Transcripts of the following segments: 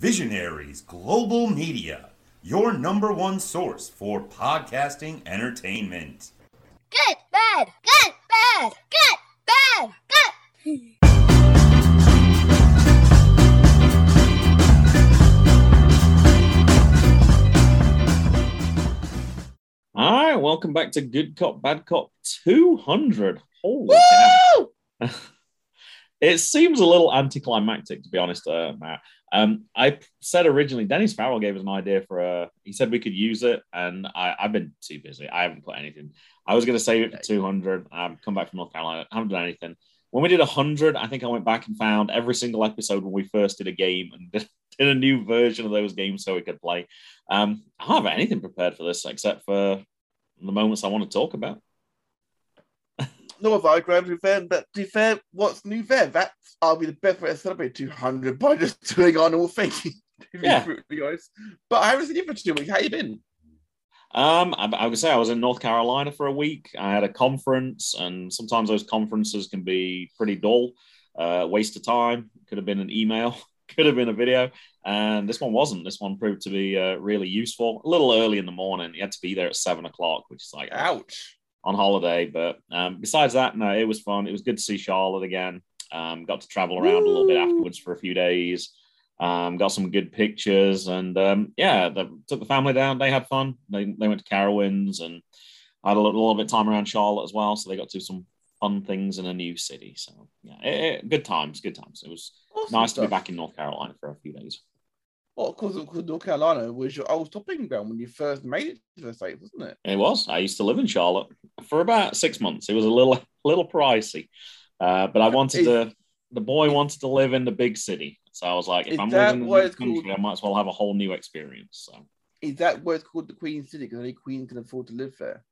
Visionaries Global Media, your number one source for podcasting entertainment. Good, bad, good, bad, good, bad, good. All right, welcome back to Good Cop, Bad Cop 200. Holy cow. it seems a little anticlimactic, to be honest, uh, Matt. Um, I said originally, Dennis Farrell gave us an idea for a. He said we could use it, and I, I've been too busy. I haven't put anything. I was going to save it for 200. I've come back from North Carolina. I haven't done anything. When we did 100, I think I went back and found every single episode when we first did a game and did, did a new version of those games so we could play. Um, I don't have anything prepared for this except for the moments I want to talk about. No, if I to be fair, but to be fair, what's new there? That I'll be the best way to celebrate 200 by just doing our normal thing. Yeah. But I haven't seen you for two weeks. How you been? Um, I, I would say I was in North Carolina for a week. I had a conference, and sometimes those conferences can be pretty dull, uh, waste of time. Could have been an email, could have been a video, and this one wasn't. This one proved to be uh, really useful. A little early in the morning, you had to be there at seven o'clock, which is like Ouch. On holiday. But um, besides that, no, it was fun. It was good to see Charlotte again. Um, got to travel around a little bit afterwards for a few days. Um, got some good pictures, and um, yeah, the, took the family down. They had fun. They, they went to Carowinds and had a little, little bit of time around Charlotte as well. So they got to do some fun things in a new city. So yeah, it, it- good times, good times. It was Awesome nice to be back in North Carolina for a few days. Well, because North Carolina was your old stopping ground when you first made it to the States, wasn't it? It was. I used to live in Charlotte for about six months. It was a little, little pricey, uh, but I wanted Is- to. The boy wanted to live in the big city, so I was like, if I'm living in the country, called? I might as well have a whole new experience. So Is that why it's called the Queen City? Because only Queen can afford to live there.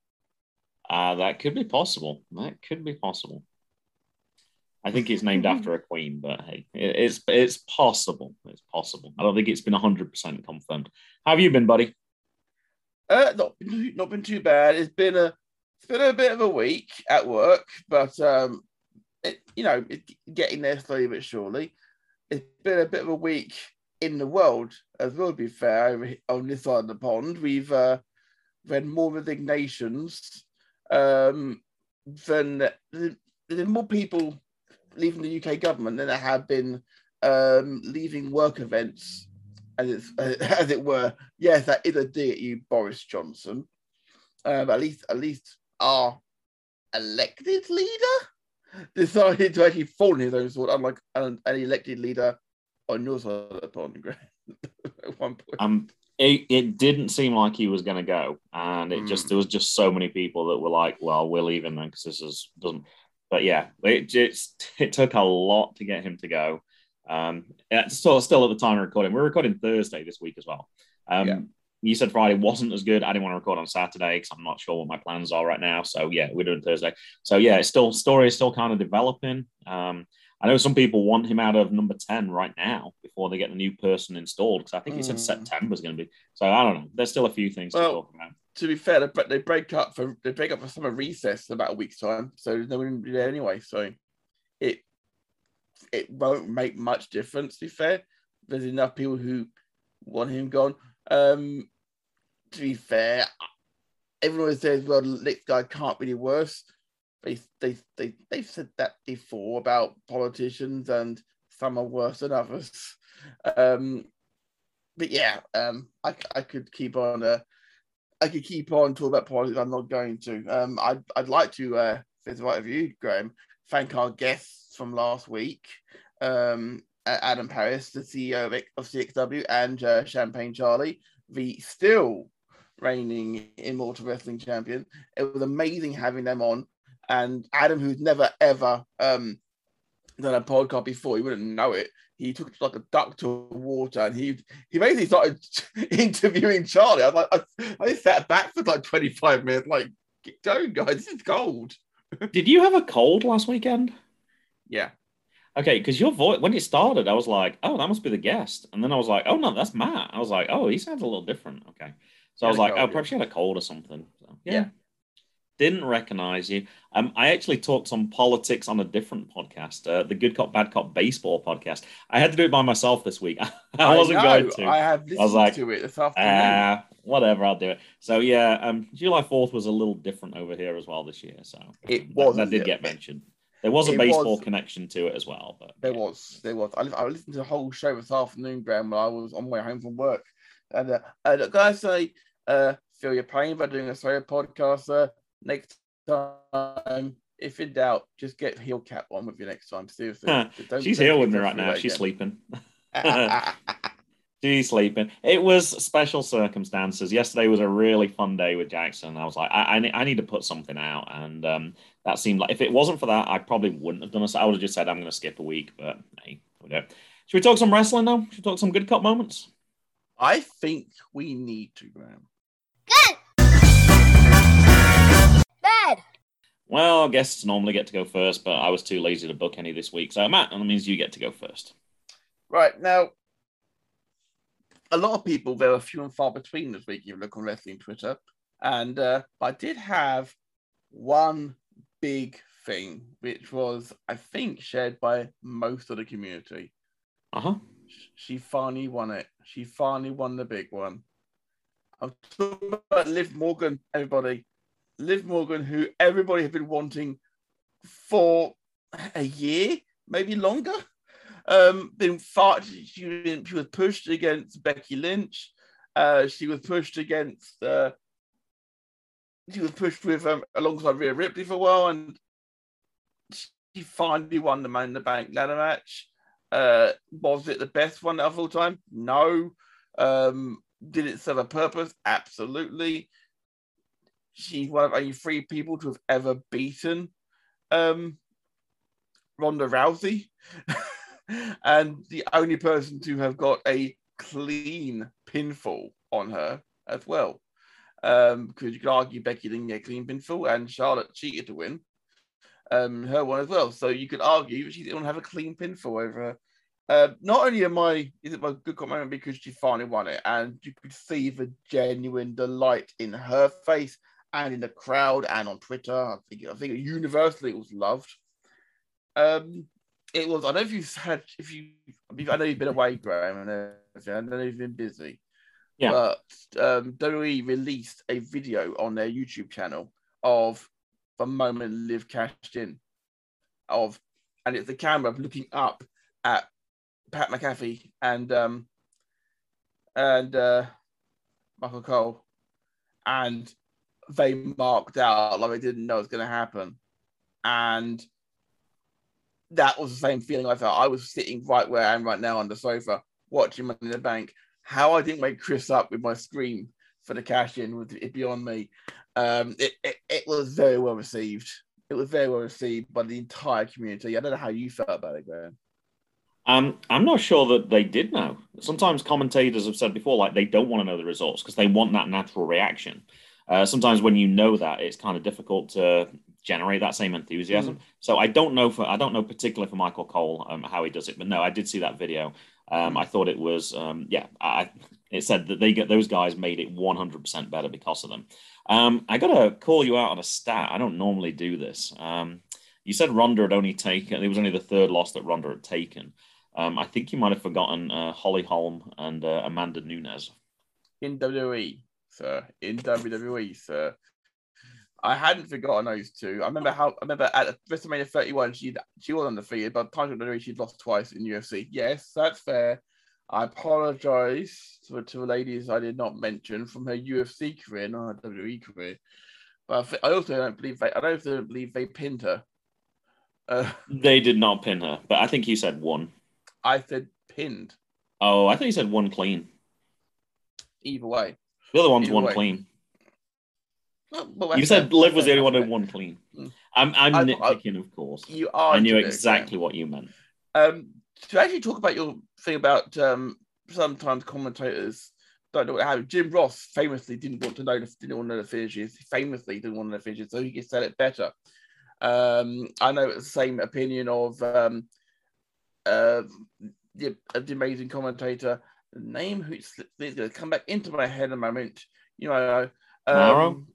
uh, that could be possible. That could be possible. I think it's named after a queen, but hey, it's it's possible. It's possible. I don't think it's been hundred percent confirmed. How have you been, buddy? Uh, not been too, not been too bad. It's been a it's been a bit of a week at work, but um, it, you know, it, getting there slowly but surely. It's been a bit of a week in the world as well. To be fair, on this side of the pond, we've uh, we've more resignations um, than there's more people leaving the UK government than there have been um, leaving work events, as it's, as it were. Yes, that is a dig at you, Boris Johnson. Um, at least, at least our elected leader decided to actually fall in his own sword, unlike an, an elected leader on your side of the pond. At one point. um it, it didn't seem like he was going to go and it just Mm. there was just so many people that were like well we're leaving then because this is doesn't but yeah it just it took a lot to get him to go um it's still still at the time of recording we're recording thursday this week as well um Yeah. you said friday wasn't as good i didn't want to record on saturday because i'm not sure what my plans are right now so yeah we're doing thursday so yeah it's still story is still kind of developing um I know some people want him out of number 10 right now before they get the new person installed because I think he said Mm. September's going to be. So I don't know. There's still a few things to talk about. To be fair, they, they break up for they break up for summer recess in about a week's time, so there's no one there anyway. So it it won't make much difference. To be fair, there's enough people who want him gone. Um, to be fair, everyone says, "Well, the next guy can't be any worse." They they they they've said that before about politicians, and some are worse than others. Um, but yeah, um, I I could keep on uh, I could keep on talking about politics. I'm not going to. Um, I'd, I'd like to, uh, if it's right with you, Graham, thank our guests from last week, um, Adam Paris, the CEO of, of CXW, and uh, Champagne Charlie, the still reigning Immortal Wrestling Champion. It was amazing having them on. And Adam, who's never ever um, done a podcast before, he wouldn't know it. He took like a duck to water, and he he basically started interviewing Charlie. I was like, I, I sat back for like 25 minutes, like, get going, guys, this is gold. Did you have a cold last weekend? Yeah. Okay, because your voice, when it started, I was like, oh, that must be the guest. And then I was like, oh, no, that's Matt. I was like, oh, he sounds a little different. Okay. So I was like, oh, cold, oh, yeah. perhaps she had a cold or something. So, yeah. Yeah. Didn't recognize you. Um, I actually talked on politics on a different podcast, uh, the Good Cop Bad Cop Baseball podcast. I had to do it by myself this week. I wasn't know, going to. I have listened was like, to it this afternoon. Ah, whatever, I'll do it. So yeah, um, July Fourth was a little different over here as well this year. So It was, that, did yeah. get mentioned. There was a It baseball was. connection to it as well, but There yeah. was, there was. I, I listened to the whole show this afternoon, Graham, while I was on my way home from work. And uh, uh, I say, uh, feel your pain by doing a solo podcast. Uh, next time, if in doubt, just get heel cap on with you next time. Seriously, Huh. She's don't here with me right now. She's again. sleeping. She's sleeping. It was special circumstances. Yesterday was a really fun day with Jackson. I was like, I, I, need, I need to put something out, and um, that seemed like if it wasn't for that, I probably wouldn't have done it. I would have just said I'm going to skip a week. But hey, we don't. Should we talk some wrestling now? Should we talk some good cop moments? I think we need to, Graham. Well, guests normally get to go first, but I was too lazy to book any this week. So Matt, that means you get to go first. Right now, a lot of people there are few and far between this week. If you look on wrestling Twitter, and uh, I did have one big thing, which was I think shared by most of the community. Uh huh. She finally won it. She finally won the big one. I'm talking about Liv Morgan, everybody. Liv Morgan, who everybody had been wanting for a year, maybe longer. Um, been fought. She, she was pushed against Becky Lynch. Uh, she was pushed against. Uh, she was pushed with um, alongside Rhea Ripley for a while, and she finally won the Man in the Bank ladder match. Uh, was it the best one of all time? No. Um, did it serve a purpose? Absolutely. She's one of only three people to have ever beaten um, Ronda Rousey, and the only person to have got a clean pinfall on her as well. Um, because you could argue Becky didn't get a clean pinfall, and Charlotte cheated to win um, her one as well. So you could argue she didn't have a clean pinfall over her. Uh, not only am I is it my good comment because she finally won it, and you could see the genuine delight in her face and in the crowd and on Twitter. I think I think universally it was loved. Um, it was. I don't know if you've had if you. I know you've been away, Graham, and everything. I know you've been busy. Yeah. But um, WWE released a video on their YouTube channel of the moment Liv cashed in, of, and it's the camera looking up at Pat McAfee and um and uh Michael Cole, and they marked out like they didn't know it was going to happen, and that was the same feeling I felt. I was sitting right where I am right now on the sofa watching Money in the Bank. How I didn't wake Chris up with my scream for the cash in was it beyond me. Um, it, it, it was very well received. It was very well received by the entire community. I don't know how you felt about it, Graham. Um, I'm not sure that they did know. Sometimes commentators have said before, like they don't want to know the results because they want that natural reaction. Uh, sometimes when you know that, it's kind of difficult to generate that same enthusiasm. So I don't know for I don't know particularly for Michael Cole um, how he does it, but no, I did see that video. Um, I thought it was um, yeah. I it said that they get those guys made it 100 percent better because of them. Um, I gotta call you out on a stat. I don't normally do this. Um, you said Ronda had only taken. It was only the third loss that Ronda had taken. Um, I think you might have forgotten uh, Holly Holm and uh, Amanda Nunes. in WWE, sir. In WWE, sir. I hadn't forgotten those two. I remember how I remember at WrestleMania 31, she she was undefeated, but time WWE she'd lost twice in UFC. Yes, that's fair. I apologize to, to the ladies I did not mention from her UFC career, not her WWE career. But I I also don't believe they I don't don't believe they pinned her. Uh, They did not pin her, but I think you said one. I said pinned Oh, I think you said one clean. either way. The other one's one way. clean. You said Liv was the only one who won clean. Mm. I'm, I'm I- I- nitpicking, of course. You are. I knew to do it, exactly what you meant. Um, to actually talk about your thing about um, sometimes commentators don't know what happened. Jim Ross famously didn't want to know the, didn't want to know the finishes. He famously didn't want to know the finishes, so he could sell it better. Um, I know it's the same opinion of um, uh, the, of the amazing commentator. The name who's going to come back into my head in a moment. You know, um,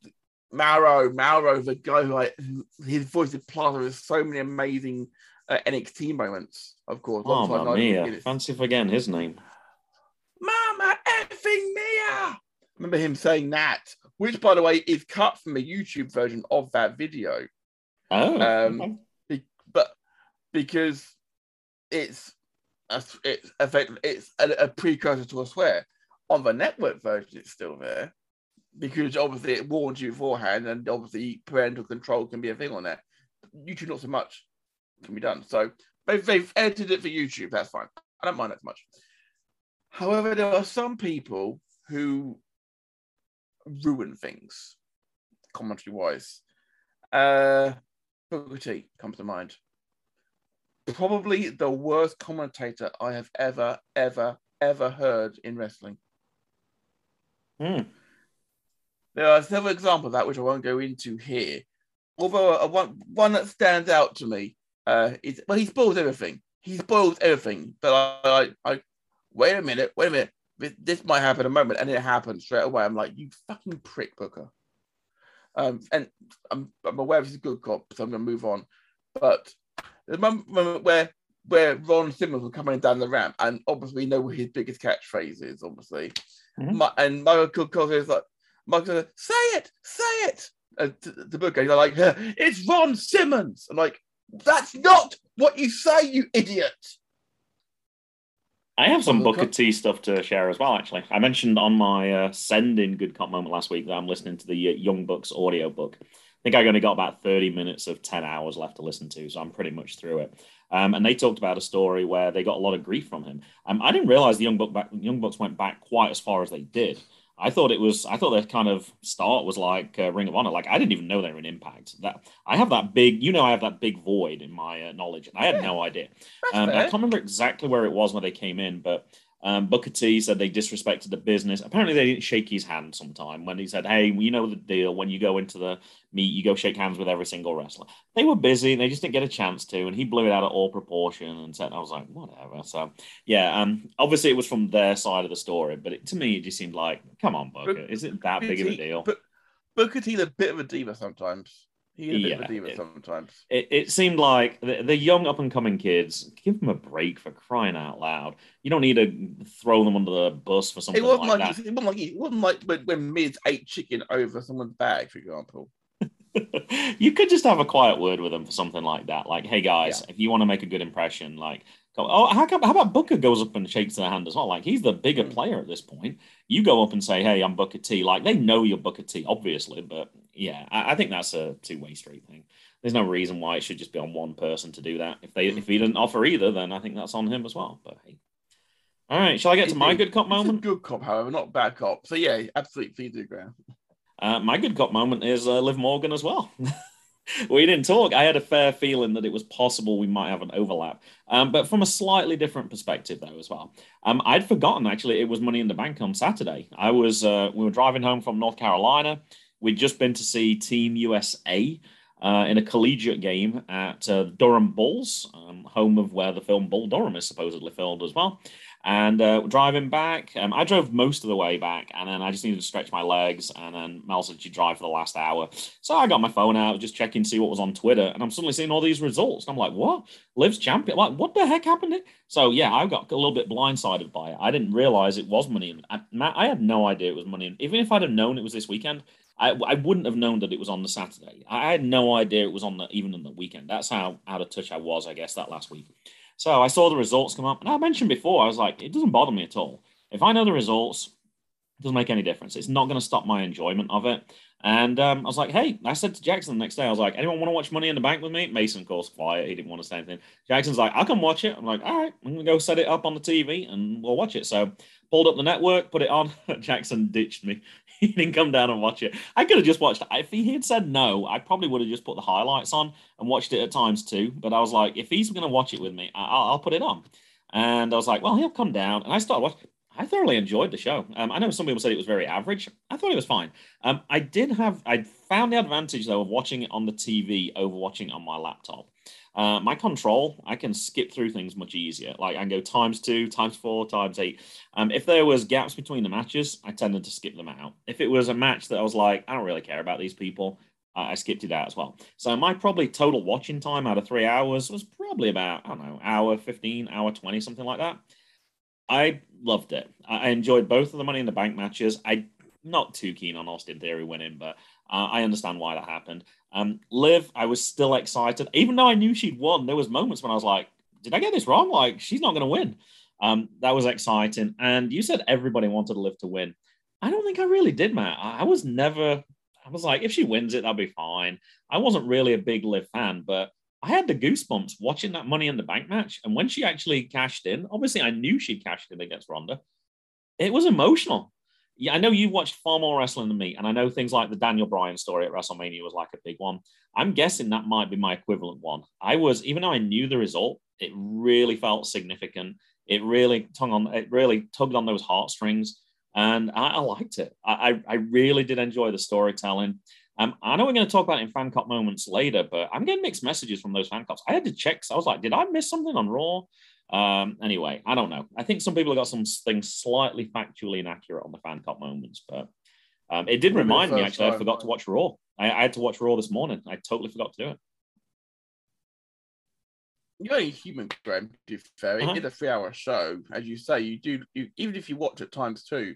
Mauro, Mauro, the guy who, I, his voice is plastered with so many amazing uh, NXT moments. Of course, Oh, mamma mia. Fancy forgetting his name. Mama effing Mia. Remember him saying that, which, by the way, is cut from a YouTube version of that video. Oh, Um, okay. Be- but because it's it's effective. it's a, a precursor to a swear. On the network version, it's still there because obviously it warns you beforehand, and obviously parental control can be a thing on that. YouTube, not so much can be done. So they've, they've edited it for YouTube. That's fine. I don't mind that much. However, there are some people who ruin things, commentary wise. Uh, Booker T comes to mind. Probably the worst commentator I have ever, ever, ever heard in wrestling. Hmm. There are several examples of that which I won't go into here. Although uh, one one that stands out to me uh, is well, he spoils everything. He spoils everything. But I, I, I wait a minute, wait a minute. This, this might happen a moment, and it happens straight away. I'm like, you fucking prick, Booker. Um, and I'm, I'm aware this is a good cop, so I'm going to move on. But the mom- moment where where Ron Simmons was coming down the ramp, and obviously we know what his biggest catchphrase is, obviously. Mhm. Ma- and Michael Cole is like, Michael, say it, say it. And to, to Booker, he's like, it's Ron Simmons. I'm like, that's not what you say, you idiot. I have some Booker? Booker T stuff to share as well, actually. I mentioned on my uh, send in Good Cop moment last week that I'm listening to the uh, Young Bucks audio book. I think I only got about 30 minutes of 10 hours left to listen to, so I'm pretty much through it. Um, and they talked about a story where they got a lot of grief from him. Um, I didn't realize the Young, Buck back, Young Bucks went back quite as far as they did. I thought it was. I thought their kind of start was like uh, Ring of Honor. Like I didn't even know they were in Impact. That I have that big. You know, I have that big void in my uh, knowledge, and I had Yeah. no idea. Um, I can't remember exactly where it was when they came in, but um, Booker T said they disrespected the business. Apparently, they didn't shake his hand sometime when he said, Hey, you know the deal. When you go into the meet, you go shake hands with every single wrestler. They were busy. They just didn't get a chance to. And he blew it out of all proportion and said, I was like, Whatever. So, yeah, um, obviously, it was from their side of the story, but it, to me, it just seemed like, Come on, Booker. But- Is it that big of a deal? But Booker T's a bit of a diva sometimes. He's a bit of Yeah, a diva it- sometimes. it, it seemed like the, the young up and coming kids give them a break for crying out loud. You don't need to throw them under the bus for something It wasn't like, like, that. it wasn't like it wasn't like when, when Miz ate chicken over someone's bag, for example. you could just have a quiet word with them for something like that. Like, hey guys, if you want to make a good impression, like, go, oh, how, come, how about Booker goes up and shakes their hand as well? Like, he's the bigger Hmm. player at this point. You go up and say, hey, I'm Booker T. Like, they know you're Booker T, obviously, but yeah, I, I think that's a two way street thing. There's no reason why it should just be on one person to do that. If they Hmm. if he didn't offer either, then I think that's on him as well. But hey. All right, shall I get to my good cop moment? good cop, however, not bad cop. So yeah, absolutely, please do, Graham. Uh, my good cop moment is uh, Liv Morgan as well. we didn't talk. I had a fair feeling that it was possible we might have an overlap, um, but from a slightly different perspective though as well. Um, I'd forgotten actually it was Money in the Bank on Saturday. I was uh, we were driving home from North Carolina. We'd just been to see Team USA. Uh, in a collegiate game at uh, Durham Bulls, um, home of where the film Bull Durham is supposedly filmed as well. And uh, driving back, um, I drove most of the way back, and then I just needed to stretch my legs. And then Mel said she'd drive for the last hour, so I got my phone out, just checking to see what was on Twitter, and I'm suddenly seeing all these results. And I'm like, "What? Liv's champion? Like, what the heck happened?" Here? So yeah, I got a little bit blindsided by it. I didn't realize it was money. I, Matt, I had no idea it was money. In, even if I'd have known it was this weekend, I, I wouldn't have known that it was on the Saturday. I had no idea it was on the even on the weekend. That's how out of touch I was, I guess, that last week. So I saw the results come up, and I mentioned before, I was like, it doesn't bother me at all. If I know the results, it doesn't make any difference. It's not going to stop my enjoyment of it. And um, I was like, hey, I said to Jackson the next day, I was like, anyone want to watch Money in the Bank with me? Mason, of course, quiet. He didn't want to say anything. Jackson's like, I'll come watch it. I'm like, all right, I'm going to go set it up on the TV and we'll watch it. So pulled up the network, put it on. Jackson ditched me. He didn't come down and watch it. I could have just watched it. If he had said no, I probably would have just put the highlights on and watched it at times too. But I was like, if he's going to watch it with me, I- I'll, I'll put it on. And I was like, well, he'll come down. And I started watching. I thoroughly enjoyed the show. Um, I know some people said it was very average. I thought it was fine. Um, I did have, I found the advantage though of watching it on the TV over watching on my laptop. Uh, my control, I can skip through things much easier. Like I can go times two, times four, times eight. Um, if there was gaps between the matches, I tended to skip them out. If it was a match that I was like, I don't really care about these people, uh, I skipped it out as well. So my probably total watching time out of three hours was probably about I don't know, hour fifteen, hour twenty, something like that. I loved it. I enjoyed both of the Money in the Bank matches. I'm not too keen on Austin Theory winning, but uh, I understand why that happened. Um, Liv, I was still excited, even though I knew she'd won. There was moments when I was like, "Did I get this wrong? Like, she's not going to win." Um, that was exciting. And you said everybody wanted Liv to win. I don't think I really did, Matt. I, I was never. I was like, if she wins it, that'll be fine. I wasn't really a big Liv fan, but I had the goosebumps watching that Money in the Bank match. And when she actually cashed in, obviously I knew she'd cashed in against Ronda. It was emotional yeah, I know you've watched far more wrestling than me, and I know things like the Daniel Bryan story at WrestleMania was like a big one. I'm guessing that might be my equivalent one. I was, even though I knew the result, it really felt significant. It really tugged on, it really tugged on those heartstrings, and I, I liked it. I, I, really did enjoy the storytelling. Um, I know we're going to talk about it in fan cop moments later, but I'm getting mixed messages from those fan cops. I had to check. So I was like, did I miss something on Raw? Um, anyway, I don't know. I think some people have got some things slightly factually inaccurate on the fan cop moments, but um, it did remind me actually. Time, I forgot to watch Raw. I, I, had to watch Raw this morning. I totally forgot to do it. You're only human, Graham. To be fair, uh-huh. a three-hour show, as you say, you do. You, even if you watch it times two,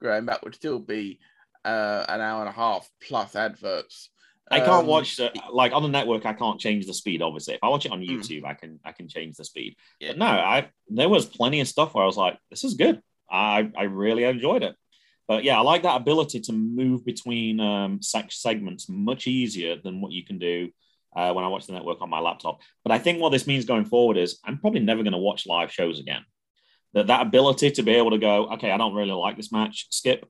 Graham, that would still be uh, an hour and a half plus adverts. I can't um, watch the, like on the network. I can't change the speed. Obviously, if I watch it on hmm. YouTube, mm. I can I can change the speed. Yeah. But no, I there was plenty of stuff where I was like, this is good. I I really enjoyed it. But yeah, I like that ability to move between um, segments much easier than what you can do uh, when I watch the network on my laptop. But I think what this means going forward is I'm probably never going to watch live shows again. That that ability to be able to go, okay, I don't really like this match, skip,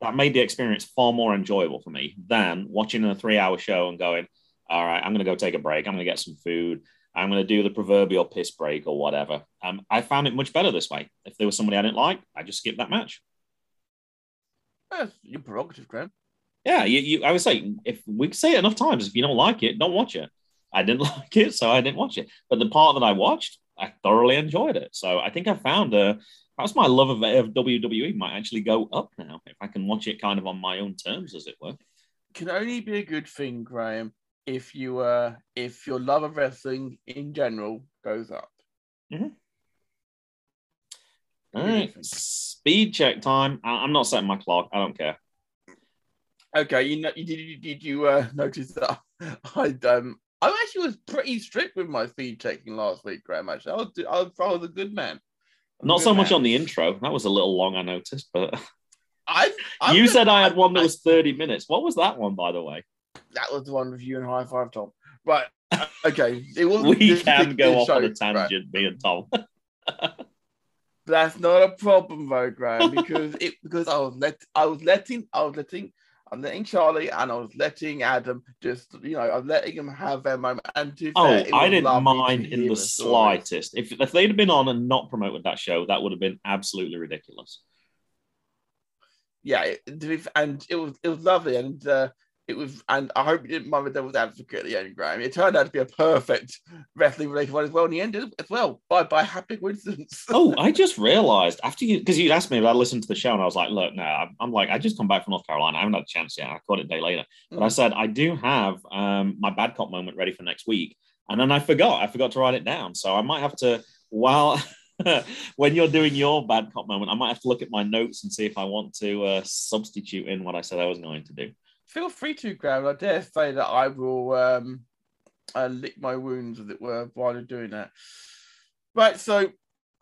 that made the experience far more enjoyable for me than watching a three hour show and going, all right, I'm going to go take a break. I'm going to get some food. I'm going to do the proverbial piss break or whatever. Um, I found it much better this way. If there was somebody I didn't like, I just skip that match. That's your prerogative, Graham. Yeah, you, you, I would say if we say it enough times, if you don't like it, don't watch it. I didn't like it, so I didn't watch it. But the part that I watched, I thoroughly enjoyed it. So I think I found a, perhaps my love of, of WWE might actually go up now if I can watch it kind of on my own terms, as it were. Can only be a good thing, Graham, if you uh if your love of wrestling in general goes up. Mm-hmm. All right, speed check time. I- am not setting my clock. I don't care. Okay, you know, did you did you uh, notice that I um I actually was pretty strict with my speed checking last week, Graham. Actually, I was I was, I was a good man. Not so much on the intro. That was a little long, I noticed. But I, you said I had one that was thirty minutes. What was that one, by the way? That was the one with you and High Five Tom. Right. Uh, okay. It was. we can go off show, on a tangent, right. me and Tom. That's not a problem, though, Graham, because it because I was let I was letting I was letting I'm letting Charlie and I was letting Adam just, you know, I'm letting them have their moment. And oh, fair, I didn't mind in the slightest. If, if they'd have been on and not promoted that show, that would have been absolutely ridiculous. Yeah, and it was it was lovely, and uh, it was, and I hope you didn't mind the devil's advocate at the end, Graham. It turned out to be a perfect wrestling related one as well, and he ended as well by by happy coincidence. oh, I just realized after you because you asked me if I listened to the show, and I was like, look, no, I'm, I'm, like, I just come back from North Carolina. I haven't had a chance yet. I caught it a day later, but mm. I said I do have um, my bad cop moment ready for next week, and then I forgot. I forgot to write it down, so I might have to while. when you're doing your bad cop moment, I might have to look at my notes and see if I want to uh, substitute in what I said I was going to do feel free to, Graham. I dare say that I will um, uh, lick my wounds, as it were, while you're doing that. Right, so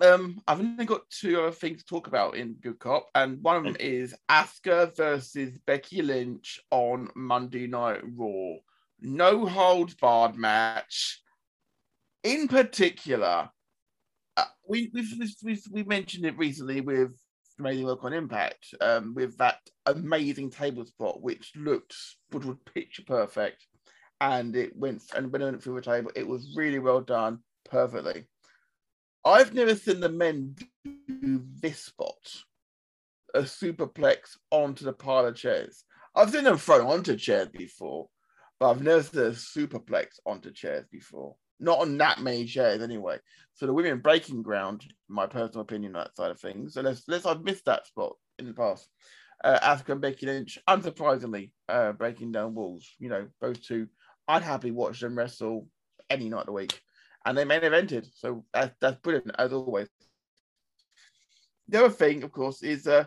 um, I've only got two other things to talk about in Good Cop, and one of them is Asuka versus Becky Lynch on Monday Night Raw. No holds barred match. In particular, uh, we, we've, we've, we've mentioned it recently with amazing work on Impact um, with that amazing table spot, which looked which was picture perfect, and it went and went through the table, it was really well done, perfectly. I've never seen the men do this spot, a superplex onto the pile of chairs. I've seen them thrown onto chairs before, but I've never seen a superplex onto chairs before. Not on that many shares anyway. So the women breaking ground, my personal opinion, on that side of things. So let's let's I've missed that spot in the past. Uh, Asuka and Becky Lynch, unsurprisingly, uh, breaking down walls. You know, both two. I'd happily watch them wrestle any night of the week, and they main evented. So that's that's brilliant as always. The other thing, of course, is uh,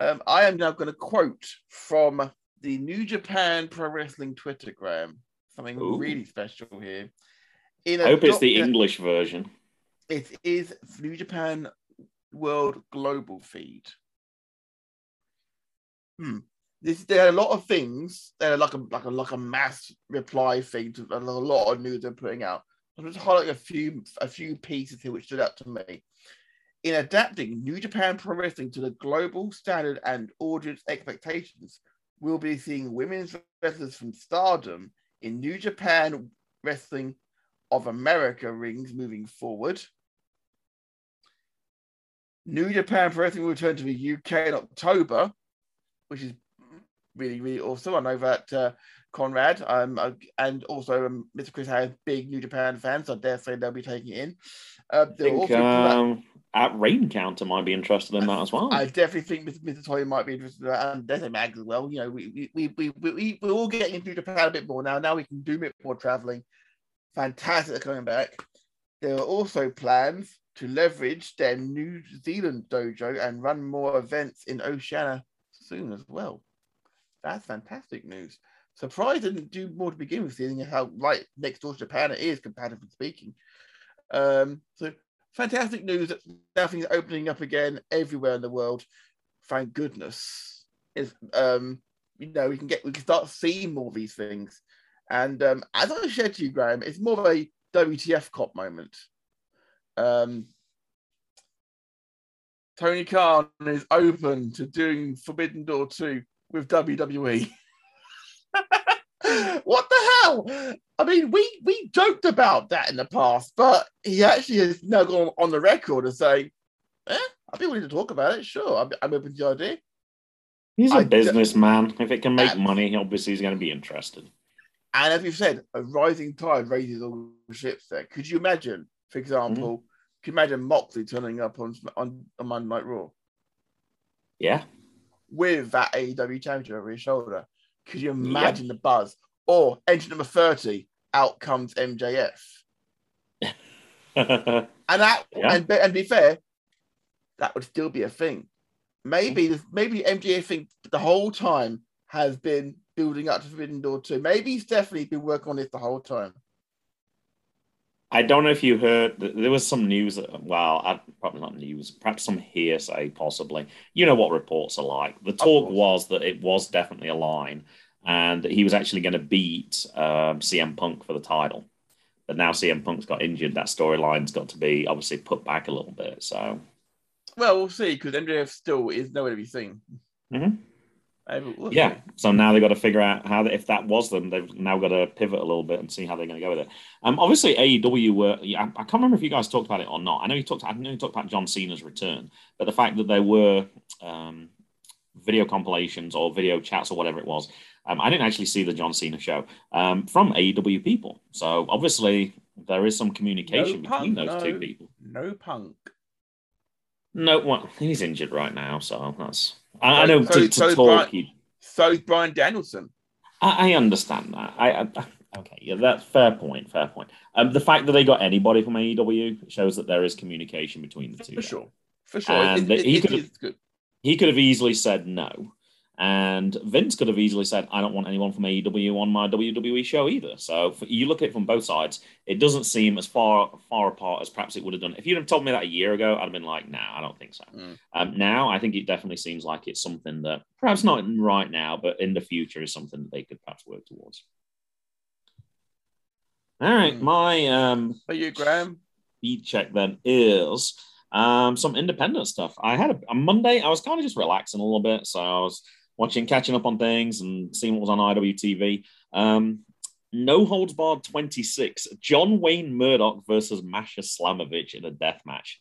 um, I am now going to quote from the New Japan Pro Wrestling Twittergram. Something Ooh. really special here. In I hope it's the English version. It is New Japan World Global Feed. Hmm. This there are a lot of things that are like a like a like a mass reply thing to a lot of news they're putting out. I'm just highlighting a few a few pieces here which stood out to me. In adapting New Japan Pro Wrestling to the global standard and audience expectations, we'll be seeing women's wrestlers from Stardom in New Japan Wrestling of America rings moving forward. New Japan Pro Wrestling will return to the UK in October, which is really, really awesome. I know that uh, Conrad um, uh, and also um, Mr. Chris has big New Japan fans, so I dare say they'll be taking it in. Uh, I think also um, at Rain Counter might be interested in that as well. I definitely think Mr. Mr. Toy might be interested in that, and Desert Mag as well. You know, we we we we we we're all getting into Japan a bit more now. Now we can do a bit more traveling. Fantastic coming back. There are also plans to leverage their New Zealand dojo and run more events in Oceania soon as well. That's fantastic news. Surprised they didn't do more to begin with, seeing how right next door to Japan it is, comparatively speaking. Um, so fantastic news that now things are opening up again everywhere in the world. Thank goodness. Is um, you know, we can get we can start seeing more of these things. And um, as I said to you, Graham, it's more of a WTF cop moment. Um, Tony Khan is open to doing Forbidden Door 2 with WWE. what the hell? I mean, we we joked about that in the past, but he actually has now gone on the record and saying, eh, I'd be willing to talk about it. Sure, I'm, I'm open to the idea. He's a I- businessman. If it can make money, obviously he's going to be interested. And as we've said, a rising tide raises all ships there. Could you imagine, for example, could you imagine Moxley turning up on, on, on Monday Night Raw Yeah. with that AEW championship over his shoulder? Could you imagine the buzz? Or entry number 30, out comes MJF. And that Yeah. and, be- and be fair, that would still be a thing. Maybe maybe MJF thing the whole time has been building up to Forbidden Door 2. Maybe he's definitely been working on it the whole time. I don't know if you heard, there was some news, well, I, probably not news, perhaps some hearsay, possibly. You know what reports are like. The talk was that it was definitely a line and that he was actually going to beat um, CM Punk for the title. But now CM Punk's got injured. That storyline's got to be obviously put back a little bit. So, Well, we'll see because MJF still is nowhere to be seen. Mhm. Uh, yeah. So now they've got to figure out how, if that was them, they've now got to pivot a little bit and see how they're going to go with it. Um, obviously, AEW were, yeah, I, can't remember if you guys talked about it or not. I know you talked, I know you talked about John Cena's return, but the fact that there were um, video compilations or video chats or whatever it was, um, I didn't actually see the John Cena show um, from AEW people. So obviously, there is some communication No between punk, those two people. No punk. No, well, he's injured right now, so that's. I, I know So- to, to so talk, Brian- So is Bryan Danielson. I, I understand that. I, I okay, yeah, that's fair point. Fair point. Um, the fact that they got anybody from AEW shows that there is communication between the two. For there. sure. For sure. And It- it- he it good. He could have easily said no, and Vince could have easily said, "I don't want anyone from AEW on my WWE show either." So for, you look at it from both sides. It doesn't seem as far far apart as perhaps it would have done. If you'd have told me that a year ago, I'd have been like, "No, I don't think so." Mm. Um, now, I think it definitely seems like it's something that perhaps not right now, but in the future is something that they could perhaps work towards. All right, Mm. my um, But you, Graham? speed check then is um, some independent stuff. I had a, on Monday, I was kind of just relaxing a little bit. So I was watching, catching up on things and seeing what was on IWTV. Um, no Holds Barred 26, John Wayne Murdoch versus Masha Slamovich in a death match.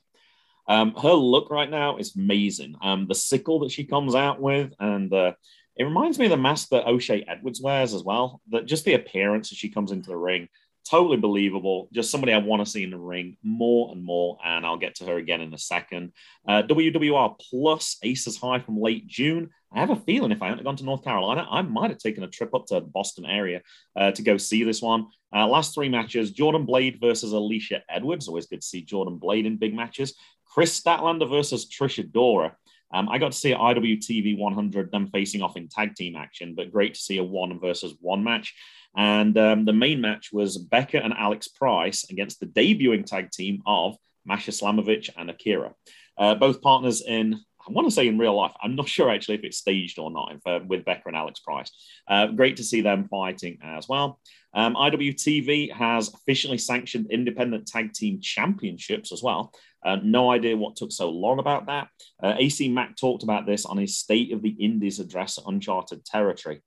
Um, her look right now is amazing. Um, the sickle that she comes out with, and uh, it reminds me of the mask that O'Shea Edwards wears as well. That just the appearance as she comes into the ring totally believable. Just somebody I want to see in the ring more and more. And I'll get to her again in a second. Uh, WWR Plus Aces High from late June. I have a feeling if I hadn't gone to North Carolina, I might have taken a trip up to the Boston area uh, to go see this one. Uh, last three matches Jordan Blade versus Alisha Edwards. Always good to see Jordan Blade in big matches. Kris Statlander versus Trish Adora. Um, I got to see IWTV 100 them facing off in tag team action, but great to see a one versus one match. And um, the main match was Becca and Alex Price against the debuting tag team of Masha Slamovich and Akira. Uh, both partners in, I want to say in real life. I'm not sure actually if it's staged or not uh, with Becca and Alex Price. Uh, great to see them fighting as well. Um, IWTV has officially sanctioned independent tag team championships as well. Uh, no idea what took so long about that. Uh, AC Mack talked about this on his State of the Indies address at Uncharted Territory.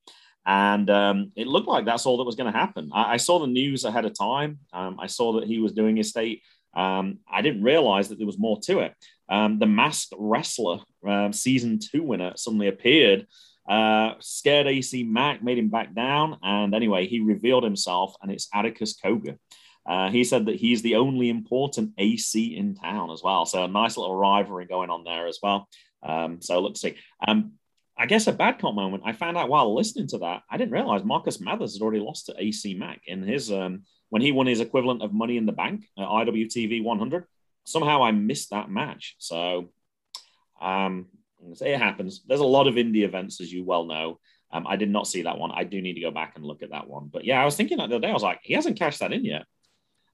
And um, it looked like that's all that was going to happen. I, I, saw the news ahead of time. Um, I saw that he was doing his state. Um, I didn't realize that there was more to it. Um, the Masked Wrestler uh, season two winner suddenly appeared, uh, scared AC Mack, made him back down. And anyway, he revealed himself, and it's Atticus Cogar. Uh, he said that he's the only important AC in town as well. So a nice little rivalry going on there as well. Um, so let's see. Um, I guess a bad cop moment. I found out while listening to that, I didn't realize Marcus Mathers had already lost to AC Mack in his um, when he won his equivalent of Money in the Bank at IWTV 100. Somehow I missed that match. So um, it happens. There's a lot of indie events, as you well know. Um, I did not see that one. I do need to go back and look at that one. But yeah, I was thinking that the other day. I was like, he hasn't cashed that in yet.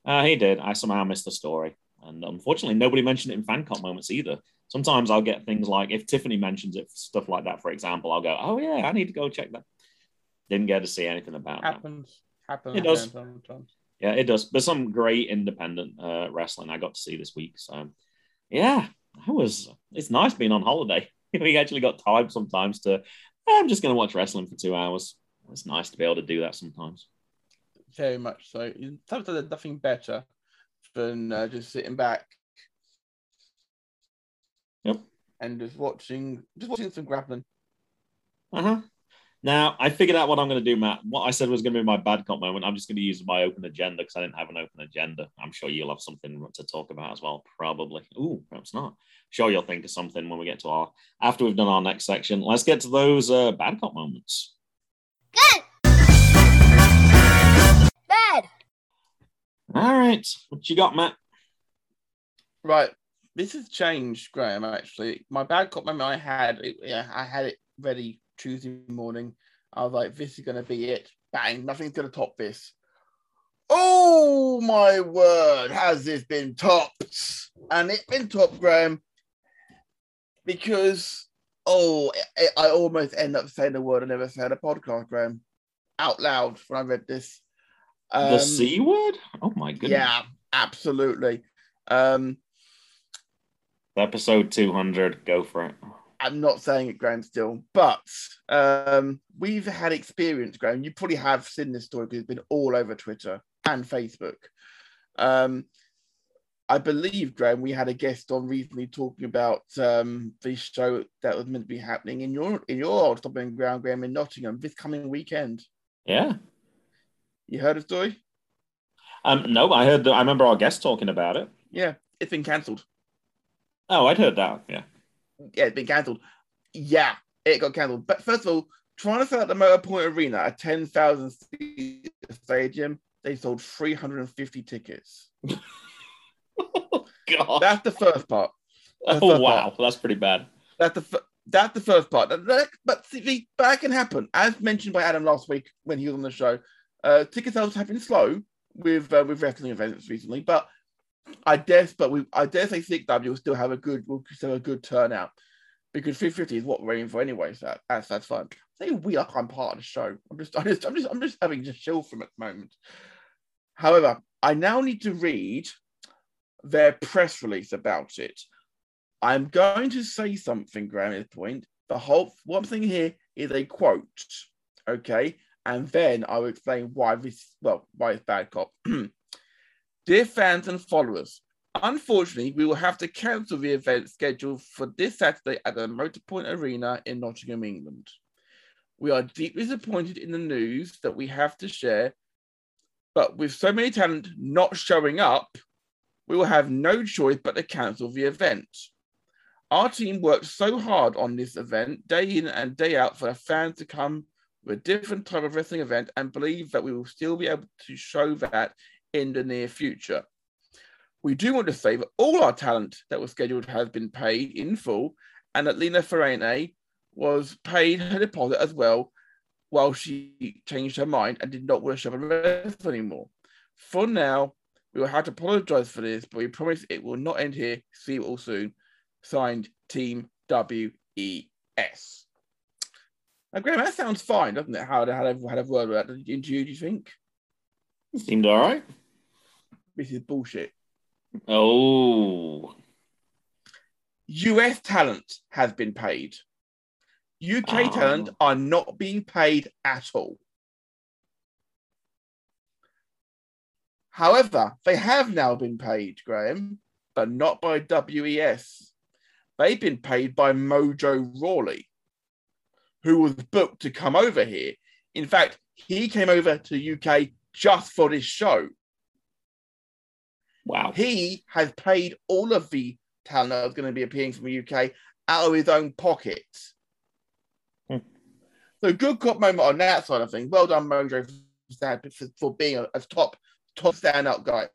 Uh, he did. I somehow missed the story. And unfortunately, nobody mentioned it in fan cop moments either. Sometimes I'll get things like if Tiffany mentions it, stuff like that, for example, I'll go, oh, yeah, I need to go check that. Didn't get to see anything about it. happens. that. Happens. It does. Yeah, it does. There's some great independent uh, wrestling I got to see this week. So, yeah, that was, it's nice being on holiday. we actually got time sometimes to, I'm just going to watch wrestling for two hours. It's nice to be able to do that sometimes very much so. Sometimes there's nothing better than uh, just sitting back. Yep. And just watching, just watching some grappling. Uh huh. Now I figured out what I'm going to do, Matt. What I said was going to be my bad cop moment. I'm just going to use my open agenda because I didn't have an open agenda. I'm sure you'll have something to talk about as well. Probably. Ooh, perhaps not. Sure, you'll think of something when we get to our after we've done our next section. Let's get to those uh, bad cop moments. Good. All right. What you got, Matt? Right. This has changed, Graham, actually. My bad cop moment I had, it, yeah, I had it ready Tuesday morning. I was like, this is going to be it. Bang. Nothing's going to top this. Oh, my word. Has this been topped? And it's been topped, Graham, because, oh, I, I almost end up saying the word I never said a podcast, Graham, out loud when I read this. Um, the C word? Oh my goodness. Yeah, absolutely. Um, Episode 200, go for it. I'm not saying it, Graham, still, but um, we've had experience, Graham. You probably have seen this story because it's been all over Twitter and Facebook. Um, I believe, Graham, we had a guest on recently talking about um, the show that was meant to be happening in your in your old stopping ground, Graham, in Nottingham this coming weekend. Yeah, you heard of story? Um, no, I heard. I remember our guest talking about it. Yeah, it's been cancelled. Oh, I'd heard that. Yeah. Yeah, it's been cancelled. Yeah, it got cancelled. But first of all, trying to sell at the Motorpoint Arena, a 10,000 seat stadium, they sold 350 tickets. oh, God. That's the first part. The oh, first wow. Part. That's pretty bad. That's the that's the first part. But see, that can happen. As mentioned by Adam last week when he was on the show, uh, ticket sales have been slow with uh, with wrestling events recently, but I guess, but we I dare say CXW will still have a good will still have a good turnout because 350 is what we're aiming for anyway. So that's that's fine. Say we like I'm part of the show. I'm just I'm just I'm just I'm just having just chill from at the moment. However, I now need to read their press release about it. I'm going to say something, Graham, at this point. The whole one thing here is a quote. Okay and then I will explain why this, well, why it's bad cop. Dear fans and followers, unfortunately, we will have to cancel the event scheduled for this Saturday at the Motorpoint Arena in Nottingham, England. We are deeply disappointed in the news that we have to share But with so many talent not showing up, we will have no choice but to cancel the event. Our team worked so hard on this event, day in and day out, for the fans to come with a different type of wrestling event and believe that we will still be able to show that in the near future. We do want to say that all our talent that was scheduled has been paid in full, and that Lena Ferrane was paid her deposit as well while she changed her mind and did not want to show up anymore. For now, we will have to apologize for this, but we promise it will not end here. See you all soon. Signed, Team WES. Now, Graham, that sounds fine, doesn't it? How had had a word with that interview? Do you think It Seemed all right. this is bullshit? Oh, US talent has been paid. UK Oh. Ah. talent are not being paid at all. However, they have now been paid, Graham, but not by WES. They've been paid by Mojo Rawley, who was booked to come over here. In fact, he came over to UK just for this show. wow. He has paid all of the talent that was going to be appearing from the UK out of his own pocket. Hmm. So good cop moment on that side of things. Well done, Mojo, for, for, being a, a top top stand-up guy.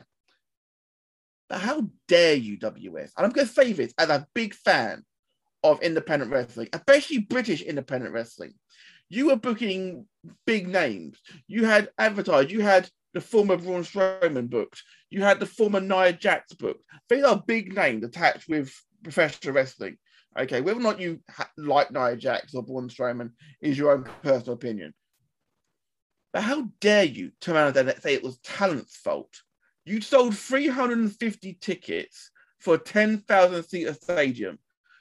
But how dare you, WS? And I'm going to say this as a big fan of independent wrestling, especially British independent wrestling. You were booking big names. You had advertised. You had the former Braun Strowman booked. You had the former Nia Jax booked. These are big names attached with professional wrestling. Okay, whether or not you ha- like Nia Jax or Braun Strowman is your own personal opinion. But how dare you turn around and say it was talent's fault? You sold 350 tickets for a 10,000 seater stadium.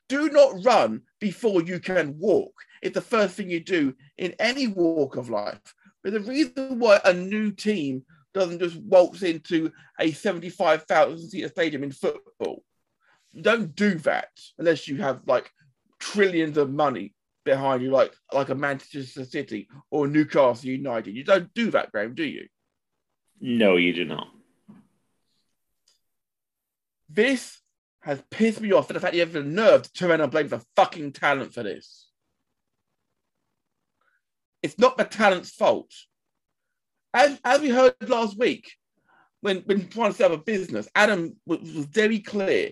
Do not run before you can walk. It's the first thing you do in any walk of life. But the reason why a new team doesn't just waltz into a 75,000 seater stadium in football, don't do that unless you have like trillions of money behind you, like like a Manchester City or Newcastle United. You don't do that, Graham, do you? No, you do not. This has pissed me off for the fact you have the nerve to turn around and blame the fucking talent for this. It's not the talent's fault. As, as we heard last week, when, when trying to set up a business, Adam was, was very clear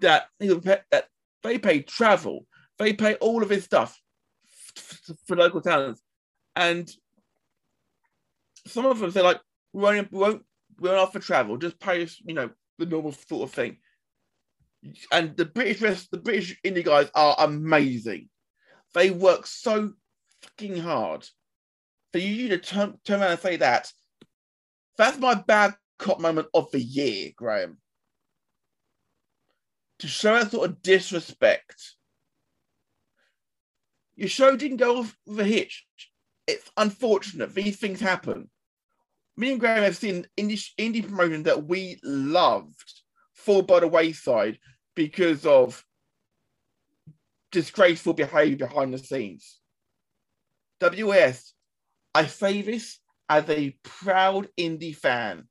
that, he that they pay travel, they pay all of his stuff for local talents. And some of them say, like, we won't, we won't, we won't offer travel, just pay us, you know, the normal sort of thing. And the British rest, the British indie guys are amazing. They work so fucking hard. For you need to turn, turn around and say that, that's my bad cop moment of the year, Graham. To show that sort of disrespect. Your show didn't go off with a hitch. It's unfortunate. These things happen. Me and Graham have seen indie, indie promotions that we loved fall by the wayside because of disgraceful behavior behind the scenes. WS, I say this as a proud indie fan.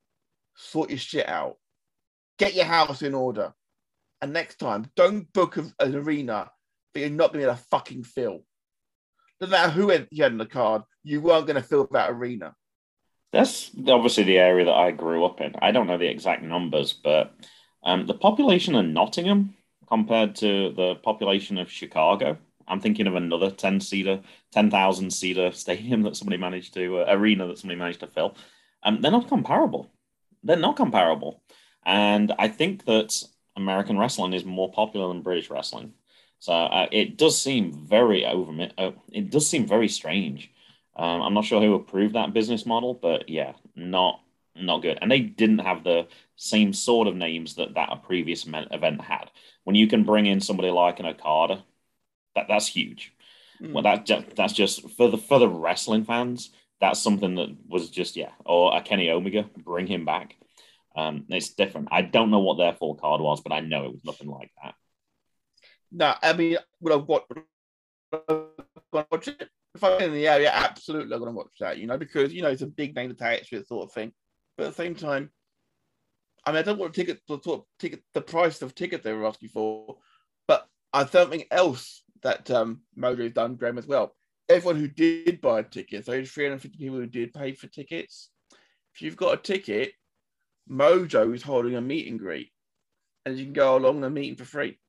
Sort your shit out. Get your house in order. And next time, don't book an arena that you're not going to fucking fill. Doesn't matter who you had in the card, you weren't going to fill that arena. That's obviously the area that I grew up in. I don't know the exact numbers, but um, the population of Nottingham compared to the population of Chicago, I'm thinking of another 10 seater, 10,000 seater stadium that somebody managed to, uh, arena that somebody managed to fill. Um, they're not comparable. They're not comparable. And I think that American wrestling is more popular than British wrestling. So uh, it does seem very over. Uh, it does seem very strange. Um, I'm not sure who approved that business model, but yeah, not not good. And they didn't have the same sort of names that that a previous event had. When you can bring in somebody like an Okada, that that's huge. Mm. Well, that that's just for the for the wrestling fans. That's something that was just yeah, or a Kenny Omega, bring him back. Um, it's different. I don't know what their full card was, but I know it was nothing like that. No, I mean, would I watch, watch it? If I'm in the area, absolutely, I'm going to watch that, you know, because, you know, it's a big name attached to it sort of thing. But at the same time, I mean, I don't want to ticket the sort of ticket the price of ticket they were asking for, but I something else that um, has done, Graham, as well. Everyone who did buy a ticket, those 350 people who did pay for tickets, if you've got a ticket, Mojo is holding a meet and greet, and you can go along and meet for free.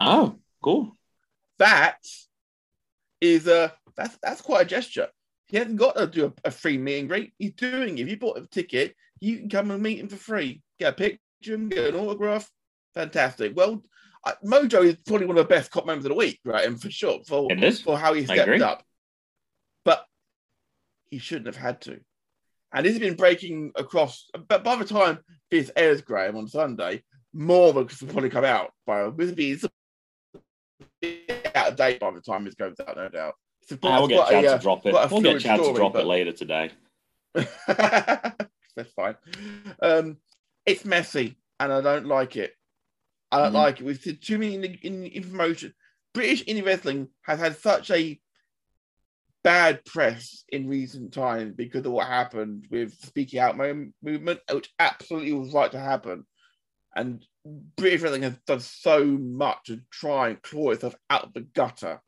Oh, cool. That is a that's that's quite a gesture. He hasn't got to do a, a free meet and greet. He's doing it. If you bought a ticket, you can come and meet him for free. Get a picture, get an autograph. Fantastic. Well, uh, Mojo is probably one of the best cop members of the week, right? And for sure, for, for how he I stepped up. But he shouldn't have had to. And this has been breaking across. But by the time this airs, Graham, on Sunday, more of it will probably come out. By this will be it's a bit out of date by the time this goes out, no doubt. It's I will get Chad a, uh, to drop it. We'll get Chad to drop but- it later today. That's fine. Um, it's messy, and I don't like it. I don't Mhm. like it. We've seen too many in, in information. British indie wrestling has had such a bad press in recent times because of what happened with speaking out mo- movement, which absolutely was right to happen. And British wrestling has done so much to try and claw itself out of the gutter.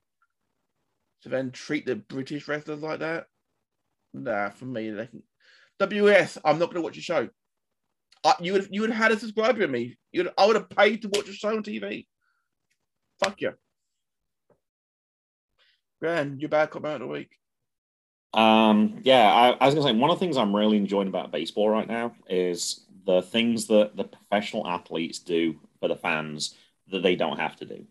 To then treat the British wrestlers like that, nah, for me, they can, WS, I'm not going to watch your show. Uh, you would you would have had a subscriber to me. You'd I would have paid to watch a show on TV. Fuck you. Grand, your bad out of the week. Um, yeah, I, I was gonna say one of the things I'm really enjoying about baseball right now is the things that the professional athletes do for the fans that they don't have to do.